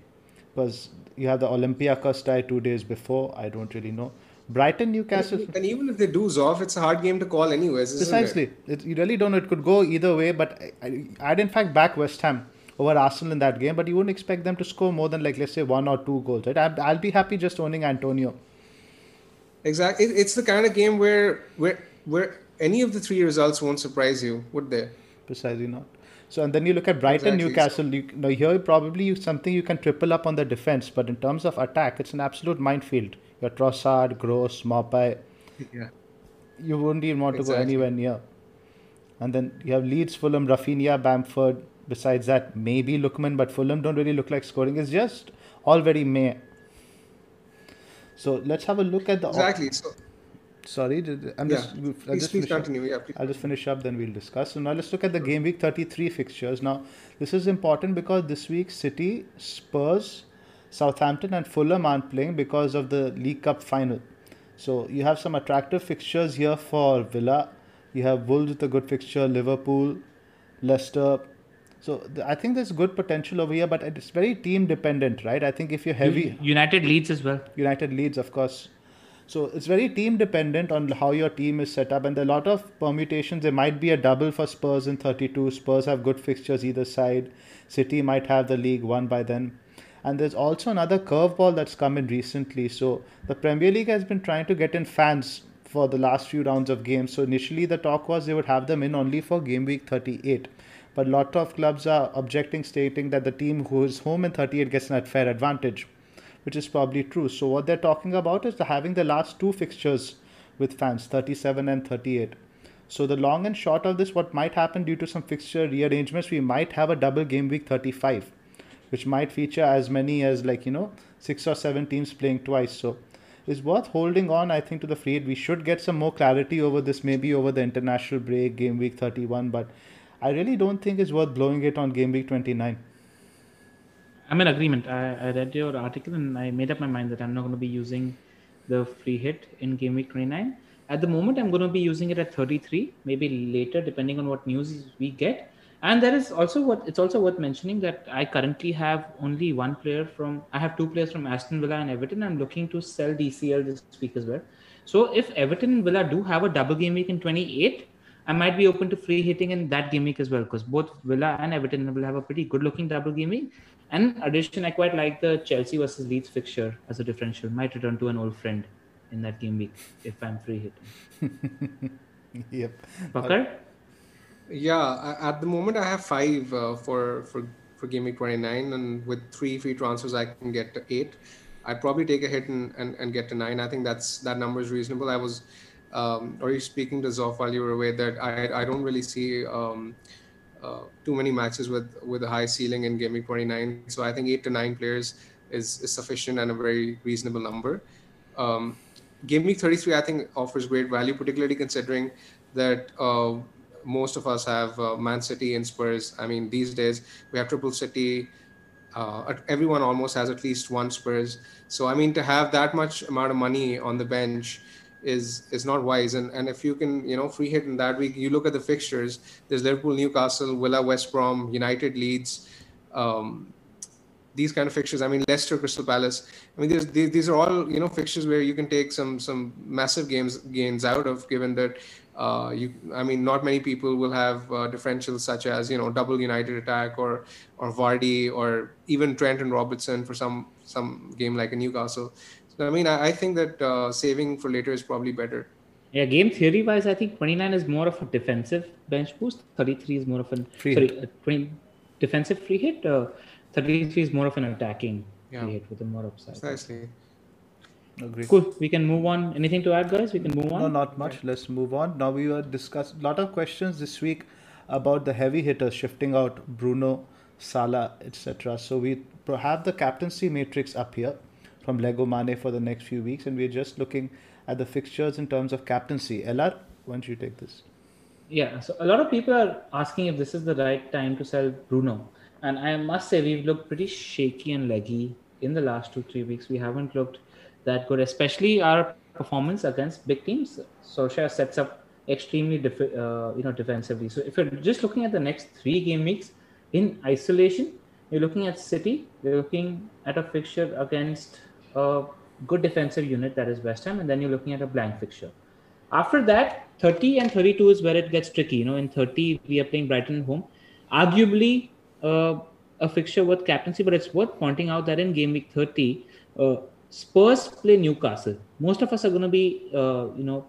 Because you have the Olympiacos tie two days before. I don't really know. Brighton, Newcastle. And even if they do off, it's a hard game to call anyways, isn't Precisely. it? It, you really don't know. It could go either way, but I, I, I'd in fact back West Ham over Arsenal in that game, but you wouldn't expect them to score more than, like, let's say one or two goals, right? I'll, I'll be happy just owning Antonio. Exactly. It, it's the kind of game where where where any of the three results won't surprise you, would they? Precisely not. So, and then you look at Brighton, Exactly. Newcastle. You, now here probably you, something you can triple up on the defense, but in terms of attack, it's an absolute minefield. Your Trossard, Gross, Maupay, Yeah. you wouldn't even want to go anywhere near. And then you have Leeds, Fulham, Raphinha, Bamford. Besides that, maybe Lookman, but Fulham don't really look like scoring. It's just all very meh. So let's have a look at the. Exactly. So Sorry, I'm yeah. just. I'll Please, just please finish up. continue. Yeah, please. I'll just finish up, then we'll discuss. So now let's look at the game week 33 fixtures. Now, this is important because this week City, Spurs, Southampton, and Fulham aren't playing because of the League Cup final. So you have some attractive fixtures here for Villa. You have Wolves with a good fixture, Liverpool, Leicester. So th- I think there's good potential over here, but it's very team dependent, right? I think if you're heavy, United leads as well. United leads, of course. So it's very team dependent on how your team is set up, and there are a lot of permutations. There might be a double for Spurs in 32. Spurs have good fixtures either side. City might have the league won by then. And there's also another curveball that's come in recently. So the Premier League has been trying to get in fans for the last few rounds of games. So initially the talk was they would have them in only for game week 38. But a lot of clubs are objecting, stating that the team who is home in 38 gets an fair advantage, which is probably true. So what they're talking about is having the last two fixtures with fans, 37 and 38. So the long and short of this, what might happen due to some fixture rearrangements, we might have a double game week 35, which might feature as many as like you know six or seven teams playing twice. So it's worth holding on. I think to the free. We should get some more clarity over this, maybe over the international break, game week 31, but I really don't think it's worth blowing it on game week 29. I'm in agreement. I, I read your article and I made up my mind that I'm not going to be using the free hit in game week 29. At the moment, I'm going to be using it at 33, maybe later, depending on what news we get. And there is also what it's also worth mentioning that I currently have only one player from I have two players from Aston Villa and Everton. I'm looking to sell DCL this week as well. So if Everton and Villa do have a double game week in 28, I might be open to free hitting in that game week as well because both Villa and Everton will have a pretty good looking double game week. And addition, I quite like the Chelsea versus Leeds fixture as a differential. Might return to an old friend in that game week if I'm free hitting. yep. Bakar? Yeah, at the moment I have five uh, for for for game week 29, and with three free transfers I can get to eight. I'd probably take a hit and, and, and get to nine. I think that's that number is reasonable. I was um, or you speaking to Zoff while you were away that I, I don't really see um, too many matches with with a high ceiling in gaming 29. So I think eight to nine players is, is sufficient and a very reasonable number. Um, Game Week 33, I think, offers great value, particularly considering that uh, most of us have uh, Man City and Spurs. I mean, these days we have Triple City. Uh, everyone almost has at least one Spurs. So, I mean, to have that much amount of money on the bench is is not wise. And and if you can you know free hit in that week, you look at the fixtures. There's Liverpool, Newcastle, Villa, West Brom, United, Leeds. Um, these kind of fixtures. I mean, Leicester, Crystal Palace. I mean, these, these are all you know fixtures where you can take some some massive games gains out of, given that uh, you. I mean, not many people will have uh, differentials such as you know double United attack or or Vardy or even Trent and Robertson for some some game like a Newcastle. So I mean, I, I think that uh, saving for later is probably better. Yeah, game theory wise, I think 29 is more of a defensive bench boost. 33 is more of an free sorry, hit. 20 defensive free hit. Uh, 33 is more of an attacking Yeah. free hit with a more upside. Precisely. Agree. Cool. We can move on. Anything to add, guys? We can move on. No, not much. Let's move on. Now we were discussing a lot of questions this week about the heavy hitters shifting out Bruno, Salah, etc. So we have the captaincy matrix up here from Lego Mane for the next few weeks, and we're just looking at the fixtures in terms of captaincy. LR, why don't you take this? Yeah, so a lot of people are asking if this is the right time to sell Bruno. And I must say, we've looked pretty shaky and leggy in the last two, three weeks. We haven't looked that good, especially our performance against big teams. Solskjaer sets up extremely def- uh, you know, defensively. So if you're just looking at the next three game weeks in isolation, you're looking at City, you're looking at a fixture against a good defensive unit that is West Ham, and then you're looking at a blank fixture. After that, 30 and 32 is where it gets tricky. You know, in 30, we are playing Brighton home. Arguably, uh, a fixture worth captaincy, but it's worth pointing out that in game week 30, uh, Spurs play Newcastle. Most of us are going to be, uh, you know,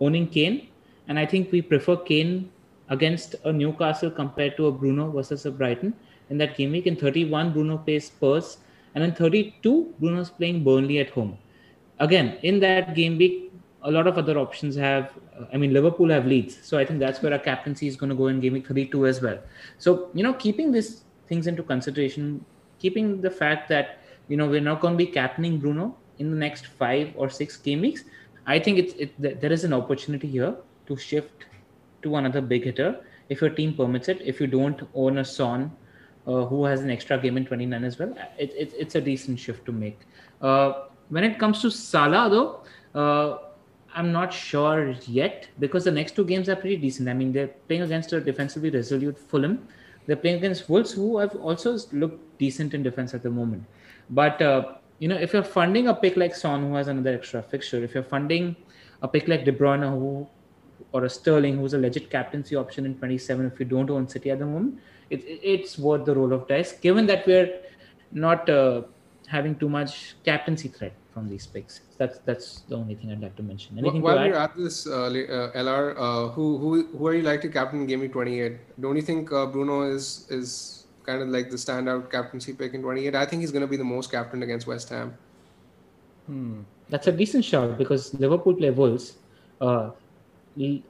owning Kane, and I think we prefer Kane against a Newcastle compared to a Bruno versus a Brighton in that game week. In 31, Bruno plays Spurs, and in 32, Bruno's playing Burnley at home. Again, in that game week, a lot of other options have. I mean, Liverpool have leads, so I think that's where our captaincy is going to go in game week 32 as well. So you know, keeping these things into consideration, keeping the fact that you know we're not going to be captaining Bruno in the next five or six game weeks, I think it's it, there is an opportunity here to shift to another big hitter if your team permits it. If you don't own a Son uh, who has an extra game in 29 as well, it, it, it's a decent shift to make. Uh, when it comes to Salah, though, uh, I'm not sure yet because the next two games are pretty decent. I mean, they're playing against a defensively resolute Fulham. They're playing against Wolves, who have also looked decent in defense at the moment. But uh, you know, if you're funding a pick like Son, who has another extra fixture, if you're funding a pick like De Bruyne, who or a Sterling, who's a legit captaincy option in 27, if you don't own City at the moment, it, it- it's worth the roll of dice. Given that we're not uh, having too much captaincy threat from these picks. That's that's the only thing I'd like to mention. Anything While to we're add? at this, uh, uh, LR, uh, who who who are you like to captain in Game Week 28? Don't you think uh, Bruno is is kind of like the standout captaincy pick in 28? I think he's going to be the most captain against West Ham. That's a decent shout because Liverpool play Wolves, uh,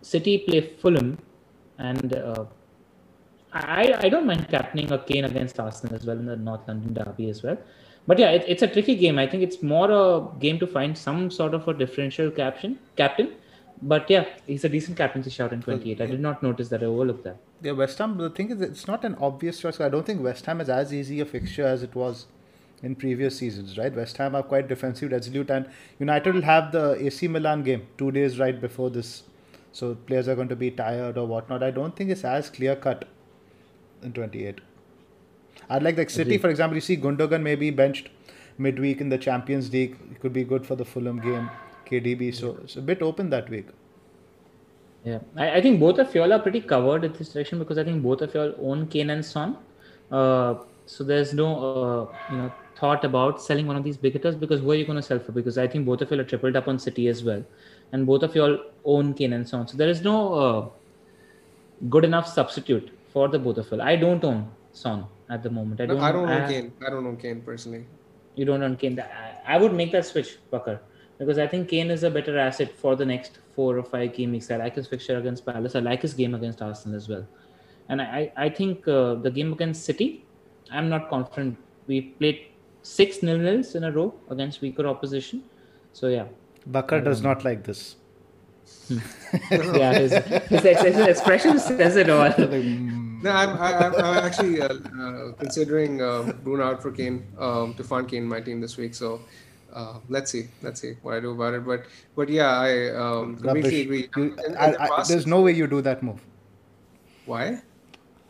City play Fulham, and uh, I I don't mind captaining a Kane against Arsenal as well in the North London derby as well. But yeah, it, it's a tricky game. I think it's more a game to find some sort of a differential caption captain. But yeah, he's a decent captaincy shout in 28. I did not notice that. I overlooked that. Yeah, West Ham. The thing is, it's not an obvious choice. I don't think West Ham is as easy a fixture as it was in previous seasons, right? West Ham are quite defensive, resolute, and United will have the AC Milan game two days right before this, so players are going to be tired or whatnot. I don't think it's as clear cut in 28. I'd like like City, for example. You see Gundogan maybe benched midweek in the Champions League. It could be good for the Fulham game. KDB, so it's a bit open that week. Yeah, I, I think both of y'all are pretty covered in this direction because I think both of y'all own Kane and Son. Uh, so there's no uh, you know thought about selling one of these big hitters because who are you going to sell for? Because I think both of y'all are tripled up on City as well, and both of y'all own Kane and Son. So there is no uh, good enough substitute for the both of y'all. I don't own Son at the moment. I don't. I don't I- Kane. I don't know Kane personally. you don't own Kane. I I would make that switch, Bakar, because I think Kane is a better asset for the next four or five game weeks. I like his fixture against Palace. I like his game against Arsenal as well. And I, I I think uh, the game against City, I'm not confident. We played six nil nils in a row against weaker opposition. So yeah, Bakar does not like this. Yeah, his, his, ex- his expression says it all. No, I'm, I, I'm, I'm actually uh, uh, considering uh, Bruno out for Kane um, to fund Kane in my team this week. So uh, let's see, let's see what I do about it. But but yeah, I um, completely Rubbish. agree. You- In- in I- the I- there's no way you do that move. why.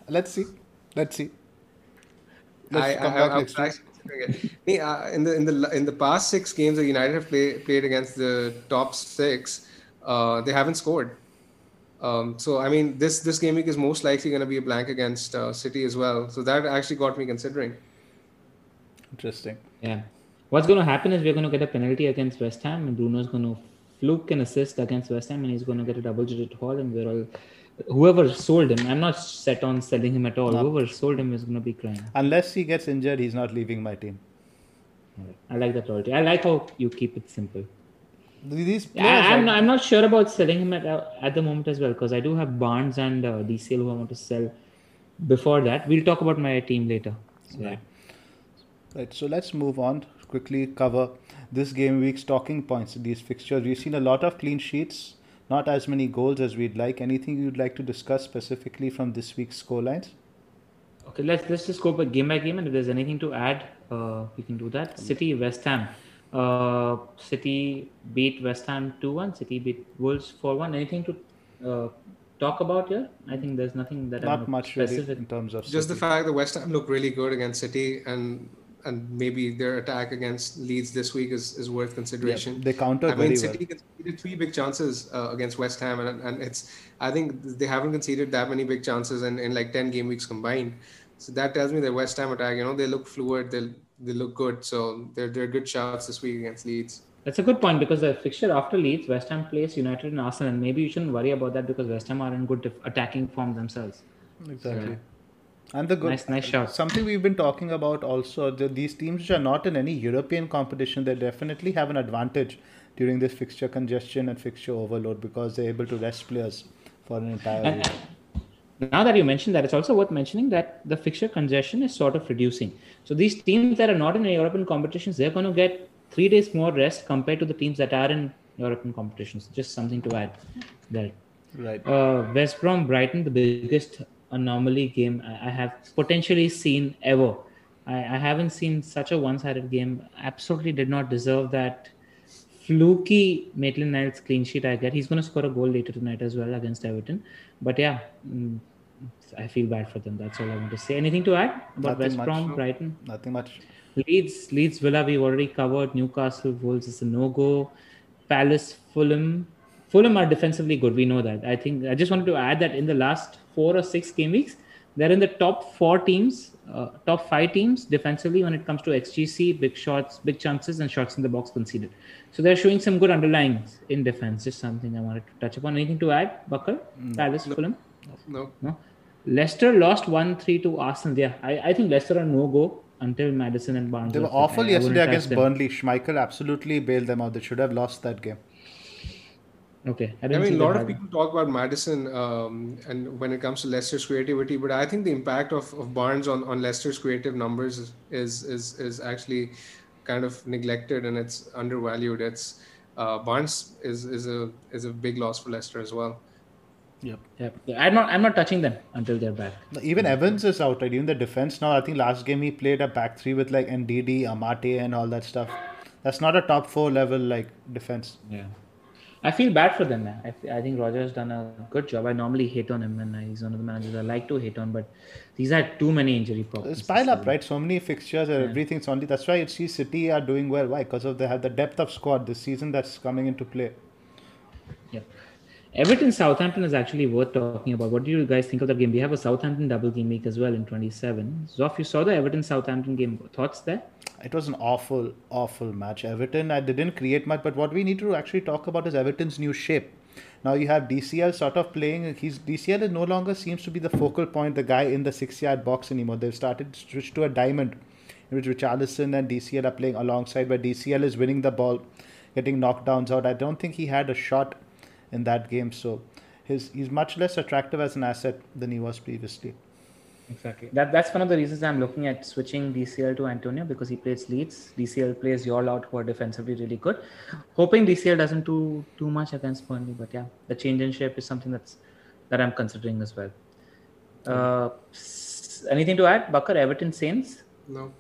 Let's see. Let's see. I, Let's I, come I, back I'm next week. actually considering it. Me, uh, in the in the in the past six games that United have play, played against the top six, uh, they haven't scored. Um, so I mean, this this game week is most likely going to be a blank against uh, City as well. So that actually got me considering. Interesting. Yeah. What's going to happen is we're going to get a penalty against West Ham, and Bruno's going to fluke an assist against West Ham, and he's going to get a double-digit haul, and we're all. Whoever sold him, I'm not set on selling him at all. Whoever sold him is going to be crying. Unless he gets injured, he's not leaving my team. I like that loyalty. I like how you keep it simple. These players, I'm, not, I'm not sure about selling him at, uh, at the moment as well because I do have Barnes and uh, DCL who I want to sell before that. We'll talk about my team later. So, yeah. Right, so let's move on. Quickly cover this game week's talking points. These fixtures, we've seen a lot of clean sheets, not as many goals as we'd like. Anything you'd like to discuss specifically from this week's scorelines? Okay, let's let's just go by game by game, and if there's anything to add, uh, we can do that. City West Ham. Uh, City beat West Ham two one. City beat Wolves four one. Anything to uh, talk about here? I think there's nothing that I'm Not much really in terms of Just the fact that West Ham looked really good against City and and maybe their attack against Leeds this week is, is worth consideration. they countered I mean, very City conceded three big chances uh, against West Ham, and, and it's I think they haven't conceded that many big chances in, in like ten game weeks combined. So that tells me that West Ham attack, you know, they look fluid, they they look good. So they're they're good shots this week against Leeds. That's a good point because the fixture after Leeds, West Ham plays United and Arsenal, and maybe you shouldn't worry about that because West Ham are in good def- attacking form themselves. Exactly. And the good Nice, nice shout. something we've been talking about also the, these teams which are not in any European competition they definitely have an advantage during this fixture congestion and fixture overload because they're able to rest players for an entire And week. Now that you mentioned that, it's also worth mentioning that the fixture congestion is sort of reducing. So these teams that are not in European competitions, they're going to get three days more rest compared to the teams that are in European competitions. Just something to add there. Right. Uh, West Brom Brighton, the biggest anomaly game I have potentially seen ever. I, I haven't seen such a one-sided game. Absolutely did not deserve that fluky Maitland Niles clean sheet I get. He's going to score a goal later tonight as well against Everton. But yeah, mm, I feel bad for them. That's all I want to say. Anything to add about Nothing West much. Brom Brighton? Nothing much. Leeds, Leeds Villa, we've already covered. Newcastle, Wolves is a no go. Palace, Fulham. Fulham are defensively good. We know that. I think I just wanted to add that in the last four or six game weeks, they're in the top four teams, uh, top five teams defensively when it comes to XGC, big shots, big chances, and shots in the box conceded. So they're showing some good underlyings in defense. Just something I wanted to touch upon. Anything to add, Bakar? Palace, Fulham? No. No. Leicester lost 1 3 to Arsenal. Yeah, I, I think Leicester are no go until Maddison and Barnes. They were awful I- I yesterday wouldn't against. Burnley. Schmeichel absolutely bailed them out. They should have lost that game. Okay. I, I didn't mean, a lot of people talk about Maddison um, and when it comes to Leicester's creativity, but I think the impact of, of Barnes on, on Leicester's creative numbers is, is is is actually kind of neglected and it's undervalued. It's uh, Barnes is is a is a big loss for Leicester as well. Yeah. I'm not. I'm not touching them until they're back. Even Evans is out, right? Even the defense now. I think last game he played a back three with like Ndidi, Amartey, and all that stuff. That's not a top four level like defense. Yeah. I feel bad for them, man. I, f- I think Roger's done a good job. I normally hate on him, and uh, he's one of the managers I like to hate on, but he's had too many injury problems. It's pile up, right? So many fixtures and everything's only. That's why you see City are doing well. Why? Because of they have the depth of squad this season that's coming into play. Yeah. Everton Southampton is actually worth talking about. What do you guys think of that game? We have a Southampton double game week as well in 27. Zoff, you saw the Everton Southampton game. Thoughts there? It was an awful, awful match. Everton, I didn't create much, but what we need to actually talk about is Everton's new shape. Now you have DCL sort of playing. He's DCL is no longer seems to be the focal point, the guy in the six-yard box anymore. They've started switch to a diamond, in which Richarlison and DCL are playing alongside, where DCL is winning the ball, getting knockdowns out. I don't think he had a shot in that game, so his he's much less attractive as an asset than he was previously. Exactly. That that's one of the reasons I'm looking at switching DCL to Antonio because he plays Leeds. DCL plays Yall out who are defensively really good. Hoping DCL doesn't do too much against Burnley, but yeah, the change in shape is something that's that I'm considering as well. Uh, anything to add? Bakar? Everton, Saints, No.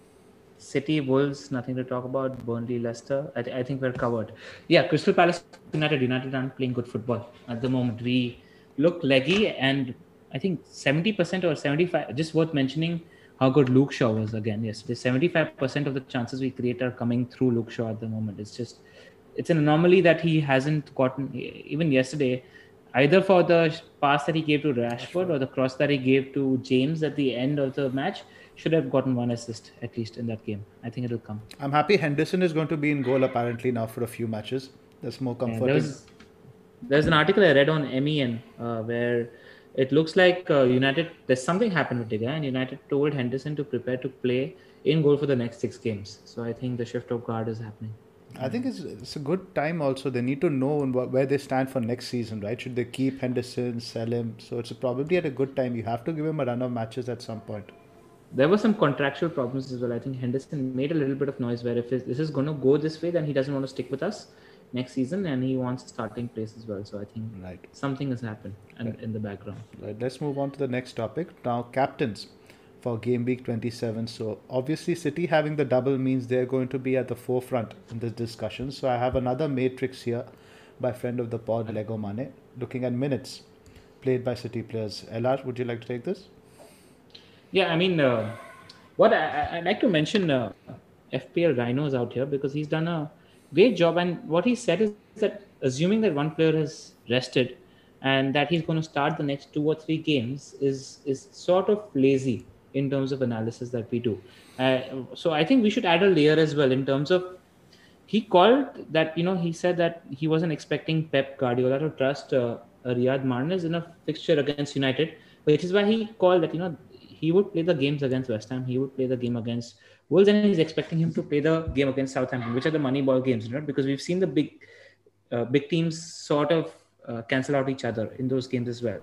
City, Wolves, nothing to talk about. Burnley, Leicester. I, I think we're covered. Yeah, Crystal Palace, United. United aren't playing good football at the moment. We look leggy, and I think 70% or 75. Just worth mentioning how good Luke Shaw was again yesterday. 75% of the chances we create are coming through Luke Shaw at the moment. It's just, it's an anomaly that he hasn't gotten even yesterday. Either for the pass that he gave to Rashford or the cross that he gave to James at the end of the match, should have gotten one assist at least in that game. I think it'll come. I'm happy Henderson is going to be in goal apparently now for a few matches. That's more Yeah, comforting. was, there's an article I read on MEN uh, where it looks like uh, United, there's something happened with guy, and United told Henderson to prepare to play in goal for the next six games. So I think the shift of guard is happening. I think it's, it's a good time also. They need to know where they stand for next season, right? Should they keep Henderson, sell him? So it's probably at a good time. You have to give him a run of matches at some point. There were some contractual problems as well. I think Henderson made a little bit of noise where if this is going to go this way, then he doesn't want to stick with us next season and he wants a starting place as well. So I think Right. something has happened in, in the background. Right. Let's move on to the next topic. Now, captains for game week 27. So obviously, City having the double means they're going to be at the forefront in this discussion. So I have another matrix here by friend of the pod, Lego Mane, looking at minutes played by City players. Elash, would you like to take this? Yeah, I mean, uh, what I, I'd like to mention uh, FPL Rhinos out here because he's done a great job. And what he said is that assuming that one player has rested and that he's going to start the next two or three games is is sort of lazy in terms of analysis that we do. Uh, so I think we should add a layer as well in terms of he called that you know he said that he wasn't expecting Pep Guardiola to trust uh, Riyad Mahrez in a fixture against United, which is why he called that you know he would play the games against West Ham, he would play the game against Wolves, and he's expecting him to play the game against Southampton, which are the money ball games, know, because we've seen the big uh, big teams sort of uh, cancel out each other in those games as well.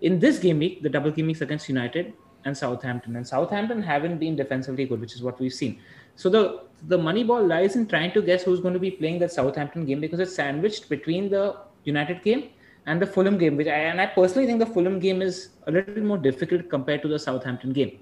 In this game week, the double game weeks against United and Southampton, and Southampton haven't been defensively good, which is what we've seen. So the the money ball lies in trying to guess who's going to be playing that Southampton game because it's sandwiched between the United game and the Fulham game, which I, and I personally think the Fulham game is a little more difficult compared to the Southampton game.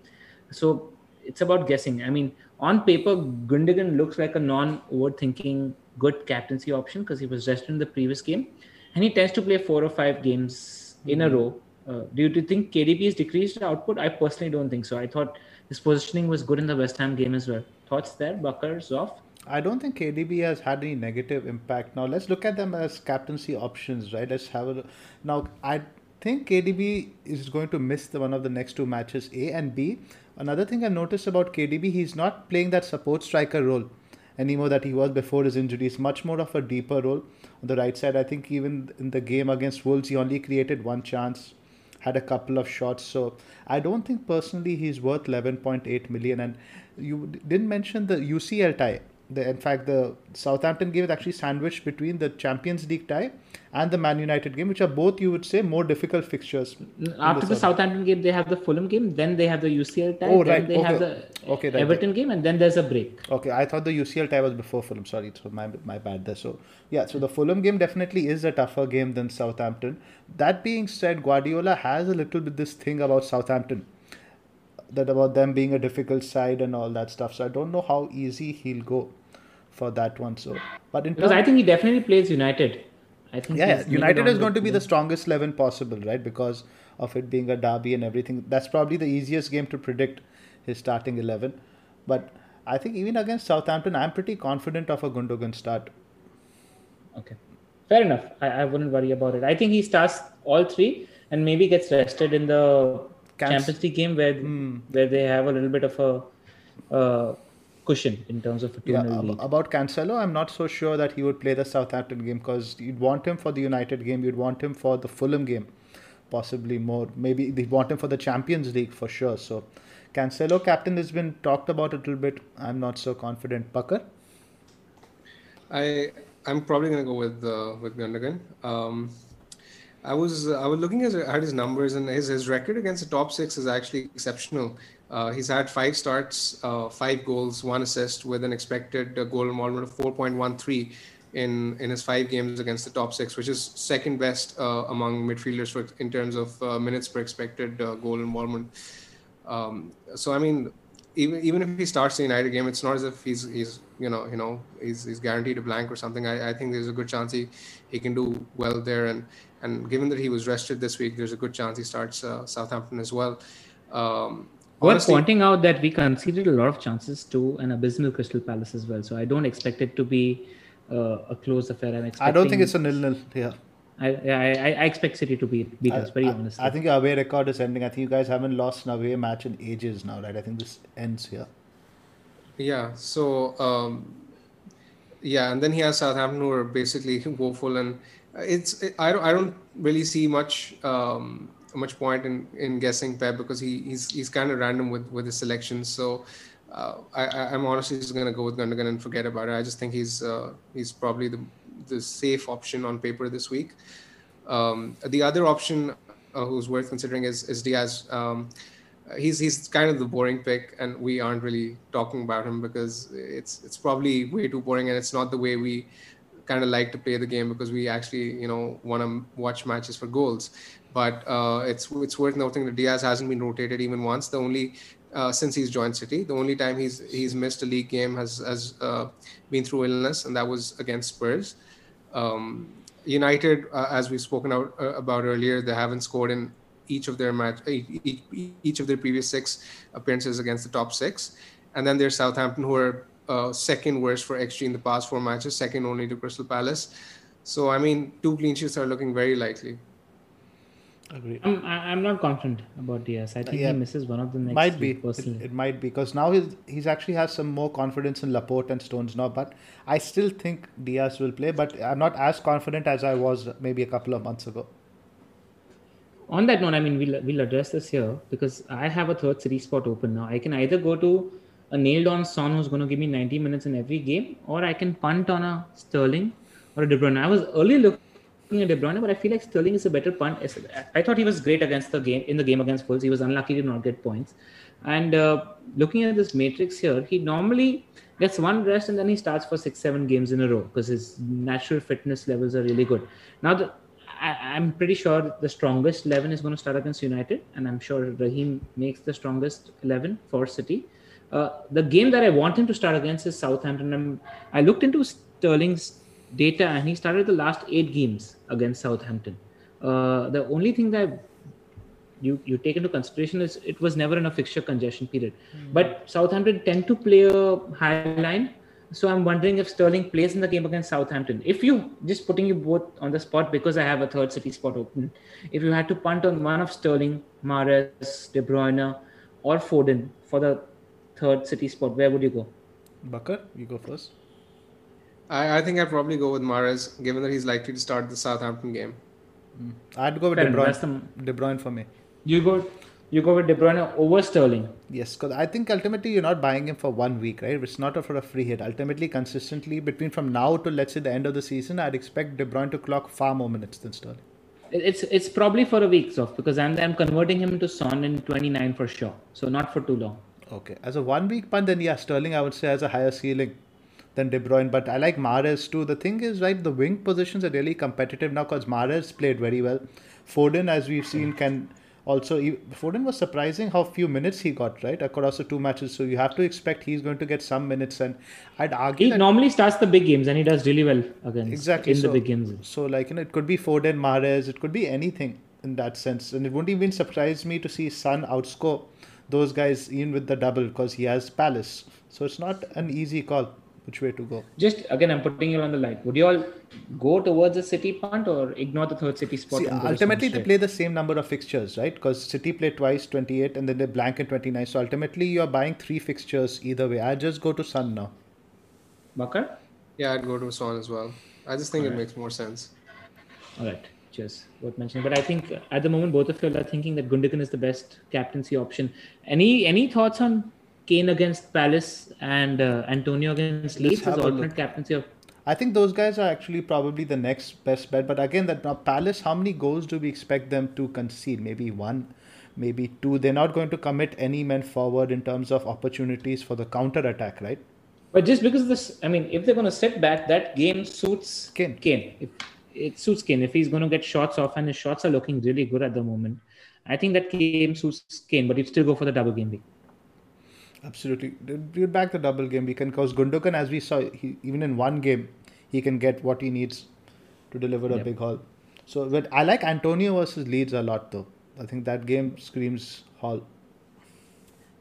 So it's about guessing. I mean, on paper, Gundogan looks like a non-overthinking good captaincy option because he was rested in the previous game, and he tends to play four or five games in a row. Uh, do you think KDB has decreased output? I personally don't think so. I thought his positioning was good in the West Ham game as well. Thoughts there, Bakar, Zoff? I don't think KDB has had any negative impact. Now let's look at them as captaincy options, right? Let's have a. Now I think KDB is going to miss the one of the next two matches. A and B. Another thing I've noticed about KDB, he's not playing that support striker role anymore that he was before his injury. Much more of a deeper role on the right side. I think even in the game against Wolves, he only created one chance, had a couple of shots. So I don't think personally he's worth 11.8 million. And you didn't mention the UCL tie. The, in fact, the Southampton game is actually sandwiched between the Champions League tie and the Man United game, which are both, you would say, more difficult fixtures. After the, the Southampton game, they have the Fulham game, then they have the UCL tie, oh, then right. they okay. have the okay, right. Everton game, and then there's a break. Okay, I thought the UCL tie was before Fulham. Sorry, was my, my bad there. So, yeah, so the Fulham game definitely is a tougher game than Southampton. That being said, Guardiola has a little bit this thing about Southampton that about them being a difficult side and all that stuff. So I don't know how easy he'll go for that one. So, but in because term, I think he definitely plays United. I think yeah, United is going to be the strongest eleven possible, right? Because of it being a derby and everything. That's probably the easiest game to predict his starting eleven. But I think even against Southampton, I'm pretty confident of a Gundogan start. Okay, fair enough. I, I wouldn't worry about it. I think he starts all three and maybe gets rested in the Canc- Champions League game where Hmm. where they have a little bit of a uh, cushion in terms of a 2 Yeah, ab- about Cancelo, I'm not so sure that he would play the Southampton game because you'd want him for the United game, you'd want him for the Fulham game, possibly more. Maybe they want him for the Champions League for sure. So, Cancelo captain has been talked about a little bit. I'm not so confident. Bakar? I I'm probably gonna go with uh, with Gundogan. Um, I was I was looking at, at his numbers and his, his record against the top six is actually exceptional. Uh, he's had five starts, uh, five goals, one assist, with an expected uh, goal involvement of 4.13 in in his five games against the top six, which is second best uh, among midfielders for, in terms of uh, minutes per expected uh, goal involvement. Um, so I mean, even even if he starts the United game, it's not as if he's he's you know you know he's, he's guaranteed a blank or something. I, I think there's a good chance he, he can do well there, and and given that he was rested this week, there's a good chance he starts Southampton as well. Um, Worth honestly- pointing out that we conceded a lot of chances to an abysmal Crystal Palace as well. So I don't expect it to be uh, a close affair. I'm expecting, I don't think it's a nil nil here. I, I, I I expect City to beat, beat us, very I, honestly. I think your away record is ending. I think you guys haven't lost an away match in ages now, right? I think this ends here. Yeah. So um, yeah, and then he has Southampton who are basically woeful, and it's it, I don't I don't really see much um, much point in, in guessing Pep because he he's he's kind of random with with his selections. So. Uh, I, I'm honestly just gonna go with Gundogan and forget about it. I just think he's uh, he's probably the the safe option on paper this week. Um, the other option uh, who's worth considering is is Dias. Um, he's he's kind of the boring pick, and we aren't really talking about him because it's it's probably way too boring, and it's not the way we kind of like to play the game because we actually you know want to watch matches for goals. But uh, it's it's worth noting that Dias hasn't been rotated even once. The only uh, since he's joined City, the only time he's he's missed a league game has has uh, been through illness, and that was against Spurs. Um, United, uh, as we've spoken out, uh, about earlier, they haven't scored in each of their match, each, each of their previous six appearances against the top six, and then there's Southampton, who are uh, second worst for XG in the past four matches, second only to Crystal Palace. So I mean, two clean sheets are looking very likely. Agreed. I'm, I'm not confident about Dias. I think Yeah. he misses one of the next might be. It, personally. it might be because now he's he's actually has some more confidence in Laporte and Stones now. But I still think Dias will play, but I'm not as confident as I was maybe a couple of months ago. On that note, I mean, we'll, we'll address this here because I have a third city spot open now. I can either go to a nailed on Son who's going to give me 90 minutes in every game, or I can punt on a Sterling or a De Bruyne. I was early looking De Bruyne, but I feel like Sterling is a better punt. I thought he was great against the game in the game against Wolves. He was unlucky to not get points. And uh, looking at this matrix here, he normally gets one rest and then he starts for six, seven games in a row because his natural fitness levels are really good. Now, the, I, I'm pretty sure the strongest 11 is going to start against United, and I'm sure Raheem makes the strongest 11 for City. Uh, the game that I want him to start against is Southampton. I'm, I looked into Sterling's data, and he started the last eight games against Southampton. Uh, the only thing that you you take into consideration is it was never in a fixture congestion period. But Southampton tend to play a high line, So I'm wondering if Sterling plays in the game against Southampton. If you just putting you both on the spot because I have a third City spot open. If you had to punt on one of Sterling, Mahrez, De Bruyne, or Foden for the third City spot, where would you go? Bakar, you go first. I, I think I'd probably go with Mahrez, given that he's likely to start the Southampton game. Hmm. I'd go with Fair De Bruyne. the- De Bruyne for me. You go, you go with De Bruyne over Sterling. Yes, because I think ultimately you're not buying him for one week, right? It's not for a free hit. Ultimately, consistently between from now to let's say the end of the season, I'd expect De Bruyne to clock far more minutes than Sterling. It's it's probably for a week off because I'm I'm converting him to Son in 29 for sure. So not for too long. Okay, as a one week punt, then yeah, Sterling I would say has a higher ceiling than De Bruyne, but I like Mahrez too. The thing is, right, the wing positions are really competitive now because Mahrez played very well. Foden, as we've seen, can also. Foden was surprising how few minutes he got, right, across the two matches. So you have to expect he's going to get some minutes, and I'd argue He normally starts the big games and he does really well against exactly in so, the big games. So like you know, it could be Foden, Mahrez, it could be anything in that sense, and it wouldn't even surprise me to see Son outscore those guys even with the double because he has Palace. So it's not an easy call which way to go. Just again, I'm putting you on the line. Would you all go towards the City punt or ignore the third City spot? See, and ultimately they play the same number of fixtures, right? Because City play twice, 28, and then they blank in 29. So ultimately you're buying three fixtures either way. I just go to Son now. Bakar? Yeah, I'd go to Son as well. I just think it makes more sense. All right, cheers. Worth mentioning. But I think at the moment both of you are thinking that Gundogan is the best captaincy option. Any any thoughts on Kane against Palace and uh, Antonio against Leeds as alternate captaincy of? I think those guys are actually probably the next best bet. But again, that now Palace, how many goals do we expect them to concede? Maybe one, maybe two. They're not going to commit any men forward in terms of opportunities for the counter attack, right? But just because of this, I mean, if they're going to sit back, that game suits Kane. Kane. If, it suits Kane. If he's going to get shots off, and his shots are looking really good at the moment, I think that game suits Kane. But you still go for the double game week. Absolutely. We'd back the double game. We can, because Gundogan, as we saw, he, even in one game, he can get what he needs to deliver a Yep. big haul. So, but I like Antonio versus Leeds a lot, though. I think that game screams haul.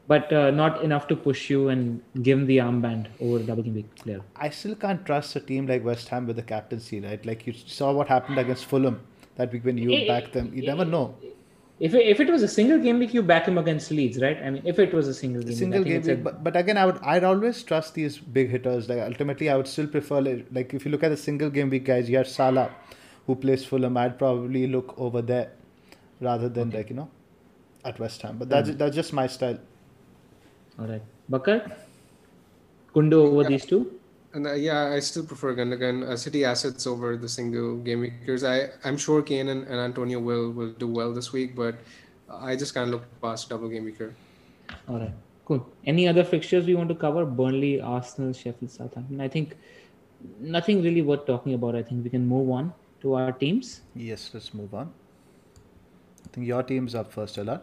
But uh, not enough to push you and give him the armband over a double game week player. I still can't trust a team like West Ham with the captaincy, right? Like you saw what happened against Fulham that week when you Eh, backed them. You never know. If it, if it was a single game week, you back him against Leeds, right? I mean, if it was a single game, Single week, game, week, a- but, but again, I would I'd always trust these big hitters. Like ultimately, I would still prefer like, like if you look at the single game week guys, you have Salah, who plays Fulham. I'd probably look over there rather than like you know at West Ham. But hmm. that's that's just my style. all right, Bakar, Gundo over these two. And uh, yeah, I still prefer Gundogan. Uh, City assets over the single game weekers. I I'm sure Kane and, and Antonio will will do well this week, but I just can't look past double game weeker. All right, cool. Any other fixtures we want to cover? Burnley, Arsenal, Sheffield, Southampton. I think nothing really worth talking about. I think we can move on to our teams. Yes, let's move on. I think your team's up first, Ella.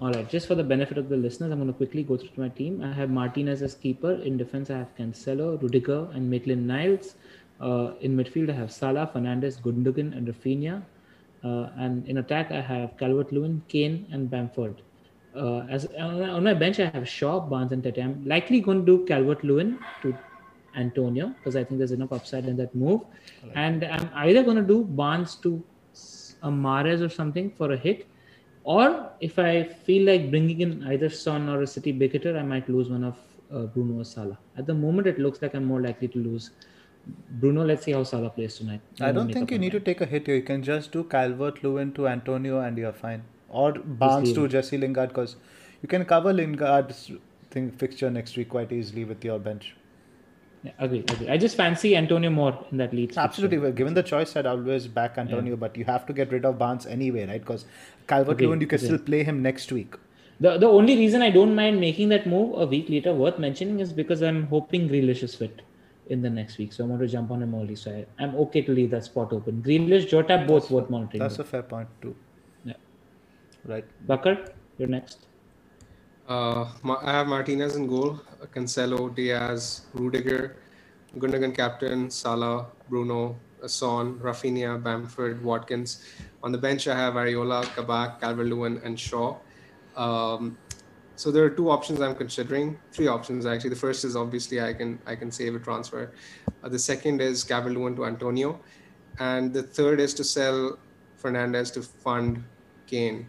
All right, just for the benefit of the listeners, I'm going to quickly go through my team. I have Martinez as keeper. In defense, I have Cancelo, Rudiger, and Maitland Niles. Uh, in midfield, I have Salah, Fernandes, Gundogan, and Raphinha. Uh, and in attack, I have Calvert-Lewin, Kane, and Bamford. Uh, as on on my bench, I have Shaw, Barnes, and Tete. I'm likely going to do Calvert-Lewin to Antonio because I think there's enough upside in that move. And I'm either going to do Barnes to s- a Mahrez or something for a hit, or if I feel like bringing in either Son or a City big hitter, I might lose one of uh, Bruno or Salah. At the moment, it looks like I'm more likely to lose Bruno. Let's see how Salah plays tonight. I we'll don't think you need to take a hit here. You can just do Calvert Lewin to Antonio and you're fine. Or Barnes to. Jesse Lingard because you can cover Lingard's thing fixture next week quite easily with your bench. Yeah, agree, agree. I just fancy Antonio more in that lead. Absolutely. Well, given the choice, I'd always back Antonio, but you have to get rid of Barnes anyway, right? Because Calvert Lewin, you can agreed. still play him next week. The the only reason I don't mind making that move a week later, worth mentioning, is because I'm hoping Grealish is fit in the next week. So I want to jump on him early. So I, I'm okay to leave that spot open. Grealish, Jota, both worth monitoring. That's though. a fair point, too. Yeah. Right. Bakar, you're next. Uh, I have Martinez in goal, Cancelo, Dias, Rudiger, Gundogan captain, Salah, Bruno, Son, Raphinha, Bamford, Watkins. On the bench, I have Areola, Kabak, Calvert-Lewin, and Shaw. Um, so there are two options I'm considering. Three options actually. The first is obviously I can I can save a transfer. Uh, the second is Calvert-Lewin to Antonio, and the third is to sell Fernandes to fund Kane.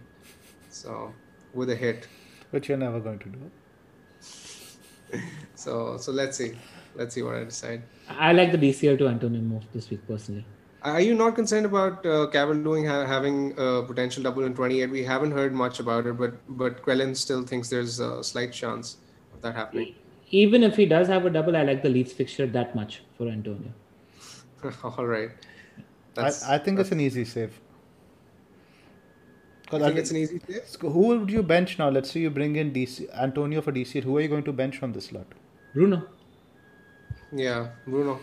So with a hit. Which you're never going to do. So so let's see, let's see what I decide. I like the DCL to Antonio move this week personally. Are you not concerned about uh, Calvert-Lewin ha- having a potential double in 28? We haven't heard much about it, but but Crellin still thinks there's a slight chance of that happening. Even if he does have a double, I like the Leeds fixture that much for Antonio. All right. That's, I, I think it's an easy save. I think it's an easy. So Who would you bench now? Let's say you bring in DC Antonio for DC. Who are you going to bench from this slot? Bruno. Yeah, Bruno.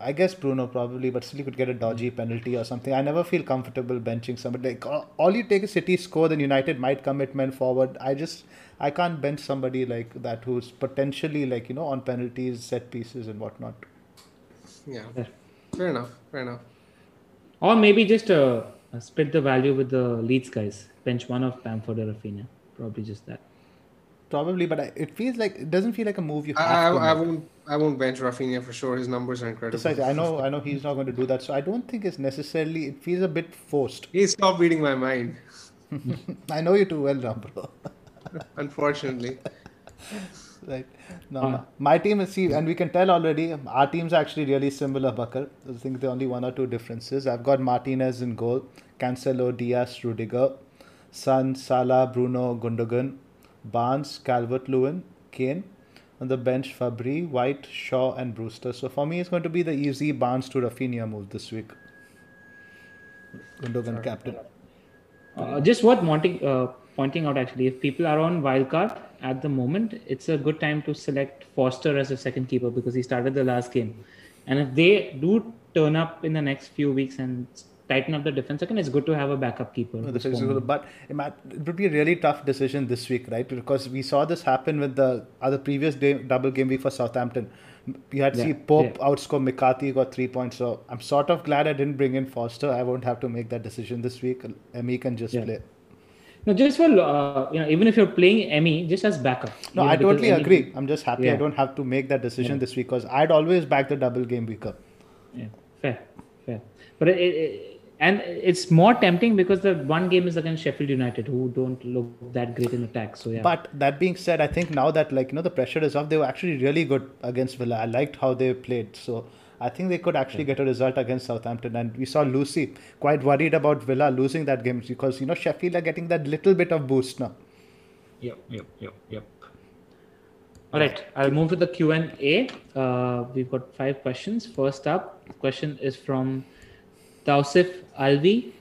I guess Bruno probably, but still you could get a dodgy penalty or something. I never feel comfortable benching somebody. Like all you take is City score, then United might commit men forward. I just I can't bench somebody like that who's potentially like you know on penalties, set pieces, and whatnot. Yeah. Yeah. Fair enough. Fair enough. Or maybe just uh, uh, split the value with the Leeds guys. Bench one of Bamford or Raphinha. Probably just that. Probably, but I, it feels like it doesn't feel like a move you have I, to. I, I won't I won't bench Raphinha for sure. His numbers are incredible. Besides, I know I know he's not going to do that, so I don't think it's necessarily. It feels a bit forced. He stopped reading my mind. I know you too well, now, bro. Right. No, no. my team is see, and we can tell already. Our team's are actually really similar, Bakar. I think are only one or two differences. I've got Martinez in goal, Cancelo, Dias, Rudiger, Son, Salah, Bruno, Gundogan, Barnes, Calvert-Lewin, Kane. On the bench, Fabri, White, Shaw, and Brewster. So for me, it's going to be the easy Barnes to Raphinha move this week. Gundogan captain. Uh, just worth wanting, uh, pointing out actually, if people are on wildcard at the moment, it's a good time to select Foster as a second keeper because he started the last game. And if they do turn up in the next few weeks and tighten up the defense again, it's good to have a backup keeper. No, this this is good, but it would be a really tough decision this week, right? Because we saw this happen with the other previous day, double game week for Southampton. We had see Yeah, Pope yeah. outscore McCarthy, got three points. So I'm sort of glad I didn't bring in Foster. I won't have to make that decision this week. Emi can just Yeah. play. No, just for uh, you know, even if you're playing Emi, just as backup. No, I totally Emi- agree. I'm just happy I don't have to make that decision Yeah. this week because I'd always back the double game weeker. Yeah, fair, fair. But it, it, and it's more tempting because the one game is against Sheffield United, who don't look that great in attack. So yeah, But that being said, I think now that like you know the pressure is off, they were actually really good against Villa. I liked how they played, so I think they could actually get a result against Southampton. And we saw Lucy quite worried about Villa losing that game because you know Sheffield are getting that little bit of boost now. Yep, yep, yep, yep. All right, I'll move to the Q and A. Uh, we've got five questions. First up, question is from Tausif Alvi.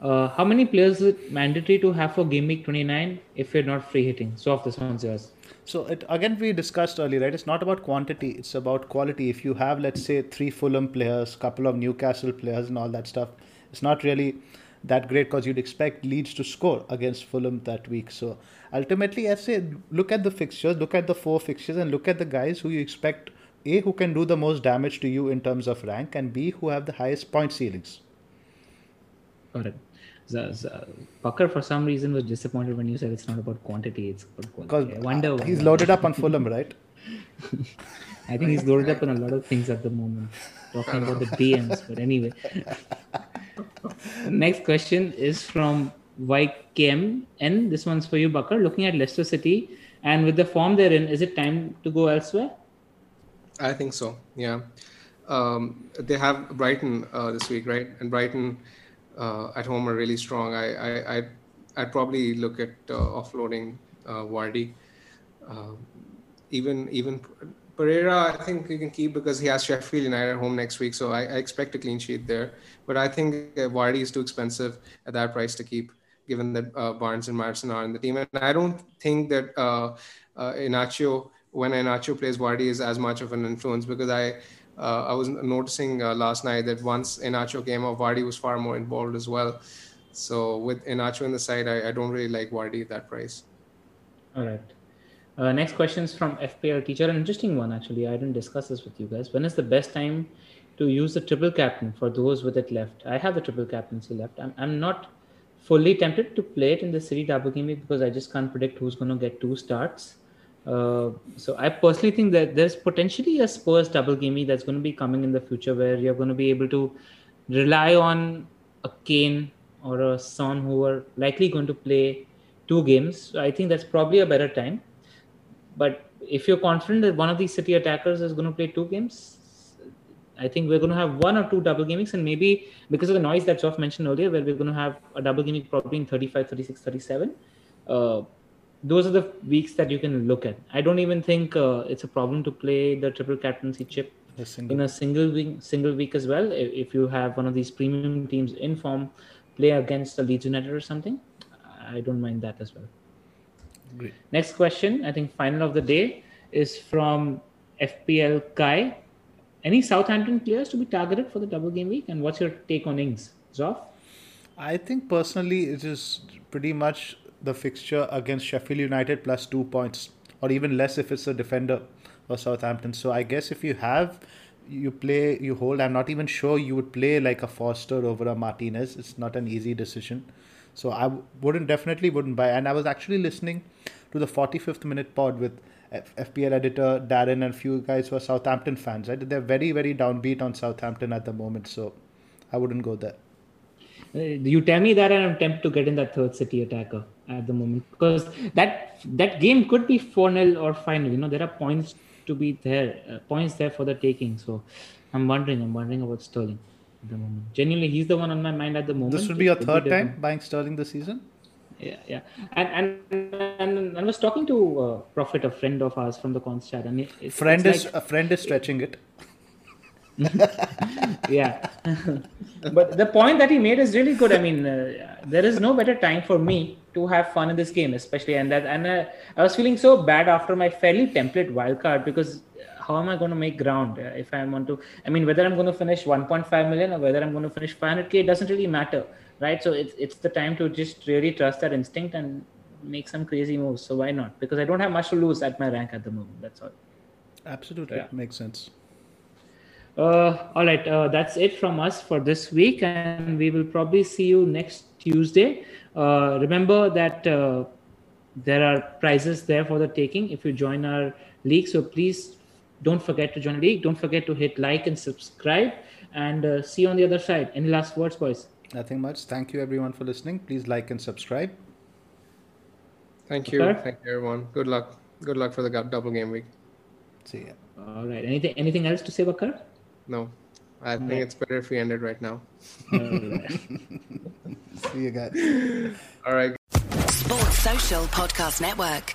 Uh, how many players is it mandatory to have for game week 29 if you're not free hitting? So, off this one's yours. So it again we discussed earlier, right? It's not about quantity; it's about quality. If you have, let's say, three Fulham players, couple of Newcastle players, and all that stuff, it's not really that great because you'd expect Leeds to score against Fulham that week. So ultimately, I say look at the fixtures, look at the four fixtures, and look at the guys who you expect a who can do the most damage to you in terms of rank, and b who have the highest point ceilings. Got it. Z- Z- Bakar, for some reason, was disappointed when you said it's not about quantity, it's about Because quality. I wonder why. he's loaded up on Fulham, right? I think he's loaded up on a lot of things at the moment, talking about the DMs. But anyway, next question is from YKM, and this one's for you, Bakar. Looking at Leicester City and with the form they're in, is it time to go elsewhere? I think so. Yeah, um, they have Brighton uh, this week, right? And Brighton at home are really strong. I I I'd, I'd probably look at uh, offloading uh, Vardy. Um even even Pereira, I think you can keep because he has Sheffield United at home next week, so I, I expect a clean sheet there. But I think uh, Vardy is too expensive at that price to keep, given that uh, Barnes and Maddison are in the team, and I don't think that uh, uh, Iheanacho when Iheanacho plays Vardy is as much of an influence because I uh, I was noticing uh, last night that once Iheanacho came off, Vardy was far more involved as well. So with Iheanacho in the side, I, I don't really like Vardy at that price. All right. Uh, next question is from FPL teacher. An interesting one, actually. I didn't discuss this with you guys. When is the best time to use the triple captain for those with it left? I have the triple captaincy left. I'm, I'm not fully tempted to play it in the city double game because I just can't predict who's going to get two starts. Uh, so I personally think that there's potentially a Spurs double week that's going to be coming in the future where you're going to be able to rely on a Kane or a Son who are likely going to play two games. So I think that's probably a better time. But if you're confident that one of these City attackers is going to play two games, I think we're going to have one or two double gamings, and maybe because of the noise that Zoff mentioned earlier, where we're going to have a double gaming probably in 35, 36, 37. Uh, those are the weeks that you can look at. I don't even think uh, it's a problem to play the triple captaincy chip in a single week, single week as well. If, you have one of these premium teams in form, play against a Leeds United or something, I don't mind that as well. Great. Next question, I think final of the day is from FPL Kai. Any Southampton players to be targeted for the double game week, and what's your take on Ings, Zoff? I think personally it is pretty much the fixture against Sheffield United plus two points, or even less if it's a defender for Southampton. So I guess if you have you play you hold i'm not even sure you would play like a foster over a martinez it's not an easy decision so I wouldn't definitely wouldn't buy. And I was actually listening to the 45th minute pod with F- FPL editor Darren and a few guys who are Southampton fans. Right, they're very very downbeat on Southampton at the moment. So I wouldn't go there. Uh, you tell me that and I'm tempted to get in that third city attacker at the moment because that that game could be 4 0 or 5 You know, there are points to be there, uh, points there for the taking. So I'm wondering, I'm wondering about Sterling at the moment. Genuinely, he's the one on my mind at the moment. This would be your third be time buying Sterling this season. Yeah, yeah, and and and I was talking to uh, Prophet, a friend of ours from the cons chat, and it's, friend is like, a friend is stretching it. yeah, but the point that he made is really good. I mean, uh, there is no better time for me to have fun in this game, especially and that and uh, I was feeling so bad after my fairly template wildcard because how am I going to make ground uh, if I want to? I mean, whether I'm going to finish 1.5 million or whether I'm going to finish 500k, it doesn't really matter, right? So it's it's the time to just really trust that instinct and make some crazy moves. So why not? Because I don't have much to lose at my rank at the moment. That's all. Absolutely, yeah. makes sense. Uh, all right, uh, that's it from us for this week, and we will probably see you next Tuesday. Uh, remember that uh, there are prizes there for the taking if you join our league. So please don't forget to join the league. Don't forget to hit like and subscribe. And uh, see you on the other side. Any last words, boys? Nothing much. Thank you, everyone, for listening. Please like and subscribe. Thank you. Okay. Thank you, everyone. Good luck. Good luck for the double game week. See ya. All right. Anything anything else to say, Bakar? No. I think it's better if we end it right now. See you guys. All right. Sports Social Podcast Network.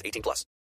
18 plus.